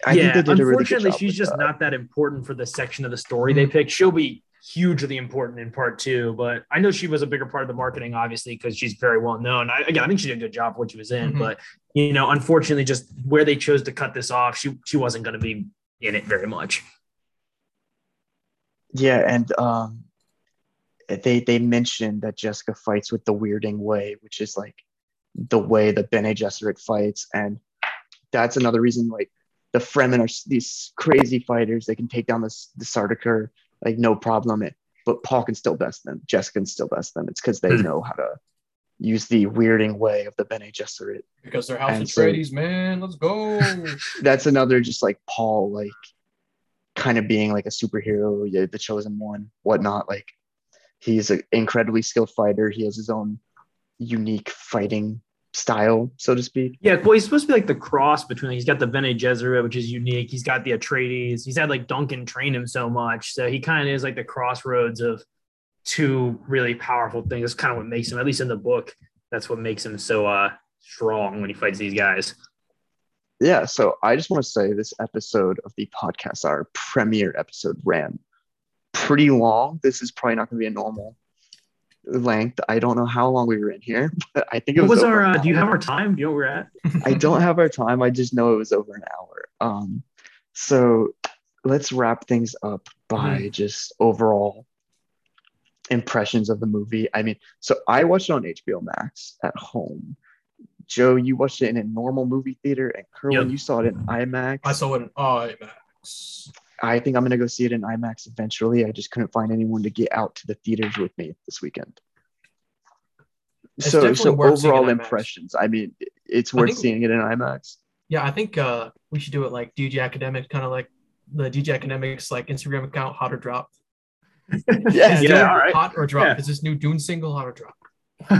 I yeah, think they did a really good unfortunately, job she's just that. not that important for the section of the story they picked. She'll be hugely important in part two, but I know she was a bigger part of the marketing, obviously, because she's very well known. I, again, I think she did a good job for what she was in, Mhm. but you know, unfortunately, just where they chose to cut this off, she she wasn't going to be in it very much. Yeah, and um, they they mentioned that Jessica fights with the weirding way, which is like the way that Bene Gesserit fights, and that's another reason like the Fremen are these crazy fighters. They can take down this the Sardaukar like no problem. It, but Paul can still best them. Jessica can still best them. It's because they Hmm. know how to use the weirding way of the Bene Gesserit. Because they're House And of so- man. Let's go. That's another just like Paul like kind of being like a superhero, yeah, the chosen one, whatnot. Like he's an incredibly skilled fighter. He has his own unique fighting style, so to speak. Yeah, well, he's supposed to be like the cross between. He's got the Bene Gesserit, which is unique. He's got the Atreides. He's had like Duncan train him so much, so he kind of is like the crossroads of two really powerful things. That's kind of what makes him, at least in the book, that's what makes him so uh strong when he fights these guys. Yeah, so I just want to say this episode of the podcast, our premiere episode, ran pretty long. This is probably not going to be a normal length. I don't know how long we were in here, but I think it What was. was our? Uh, do you have our time? Do you know where we're at? I don't have our time. I just know it was over an hour. Um, so let's wrap things up by just overall impressions of the movie. I mean, so I watched it on HBO Max at home. Joe, you watched it in a normal movie theater, and Kerwin, Yep. you saw it in IMAX. I saw it in IMAX. I think I'm gonna go see it in IMAX eventually. I just couldn't find anyone to get out to the theaters with me this weekend. It's so, so overall impressions. I mean, it's worth think- seeing it in IMAX. Yeah, I think uh, we should do it like DJ Academic, kind of like the DJ Akademiks like Instagram account, hot or drop. Yeah, Is yeah, Dune all right. Hot or drop? Yeah. Is this new Dune single hot or drop?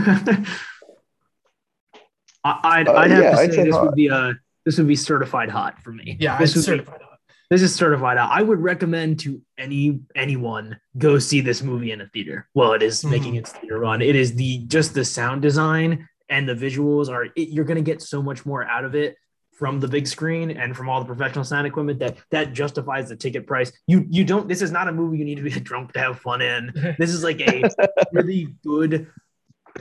I- I'd, Uh, I'd have yeah, to I'd say say this hot. would be uh this would be certified hot for me. Yeah, this it's would be- certified hot. This is certified out. I would recommend to any anyone go see this movie in a theater. Well, it is making Mhm. its theater run. It is the just the sound design and the visuals are. It, you're going to get so much more out of it from the big screen and from all the professional sound equipment that that justifies the ticket price. You you don't. This is not a movie you need to be drunk to have fun in. This is like a really good.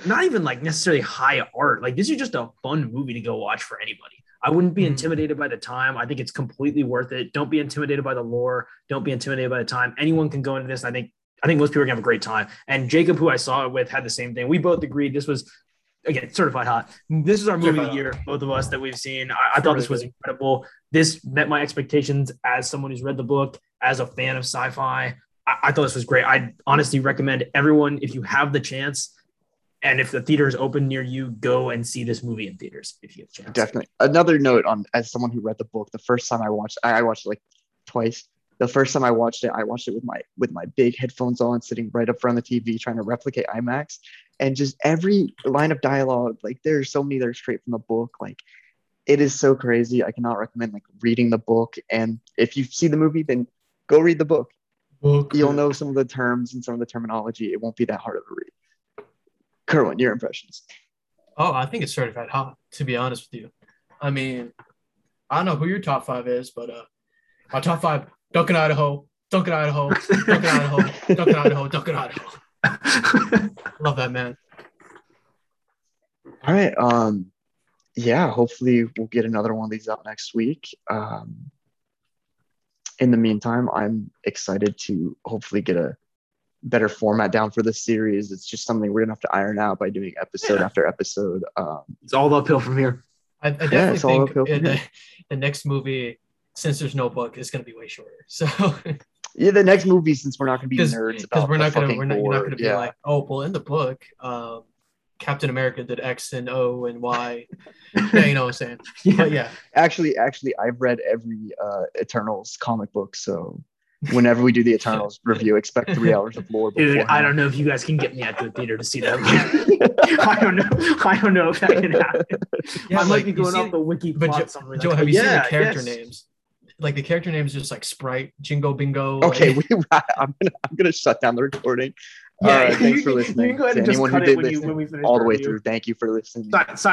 Not even like necessarily high art. Like this is just a fun movie to go watch for anybody. I wouldn't be Mhm. intimidated by the time. I think it's completely worth it. Don't be intimidated by the lore. Don't be intimidated by the time. Anyone can go into this. I think I think most people are gonna have a great time. And Jacob, who I saw it with, had the same thing. We both agreed this was again certified hot. This is our movie of the year, both of us that we've seen. I, I thought this was incredible. This met my expectations as someone who's read the book, as a fan of sci-fi. I, I thought this was great. I honestly recommend everyone if you have the chance. And if the theater is open near you, go and see this movie in theaters if you get a chance. Definitely. Another note on as someone who read the book, the first time I watched, I, I watched it like twice. The first time I watched it, I watched it with my with my big headphones on, sitting right up front of the TV, trying to replicate IMAX. And just every line of dialogue, like there's so many that are straight from the book. Like it is so crazy. I cannot recommend like reading the book. And if you see the movie, then go read the book. You'll know some of the terms and some of the terminology. It won't be that hard of a read. Kerwin, your impressions. Oh, I think it's certified hot, to be honest with you. I mean, I don't know who your top five is, but uh, my top five: Duncan, Idaho, Duncan, Idaho, Duncan, Idaho, Duncan, Idaho, Duncan, Idaho. Love that man. All right. Um, yeah, hopefully we'll get another one of these out next week. Um, in the meantime, I'm excited to hopefully get a better format down for this series. It's just something we're gonna have to iron out by doing episode Yeah. after episode. Um, it's all uphill from here. I, I definitely it's all think uphill from in the, here. the next movie, since there's no book, is going to be way shorter. So yeah, the next movie, since we're not gonna be because nerds about we're not going to we're not, you're not going to be yeah. like, oh, well, in the book, um, Captain America did X and O and Y. yeah, you know what I'm saying. Yeah. But yeah, actually actually i've read every uh eternals comic book so whenever we do the eternals review expect three hours of lore Dude, I don't know if you guys can get me out to the theater to see that. I don't know. I don't know if that can happen. yeah. I like, might be going off the wiki but plot Joe, summary. Joe, like, have you seen the character yes. names? Like the character names, just like Sprite, Jingo Bingo. okay like- we, i'm gonna i'm gonna shut down the recording Yeah, uh, thanks can- for you listening can go ahead to and just anyone who cut it did when you- listen when we finish all the the way review. through thank you for listening Si-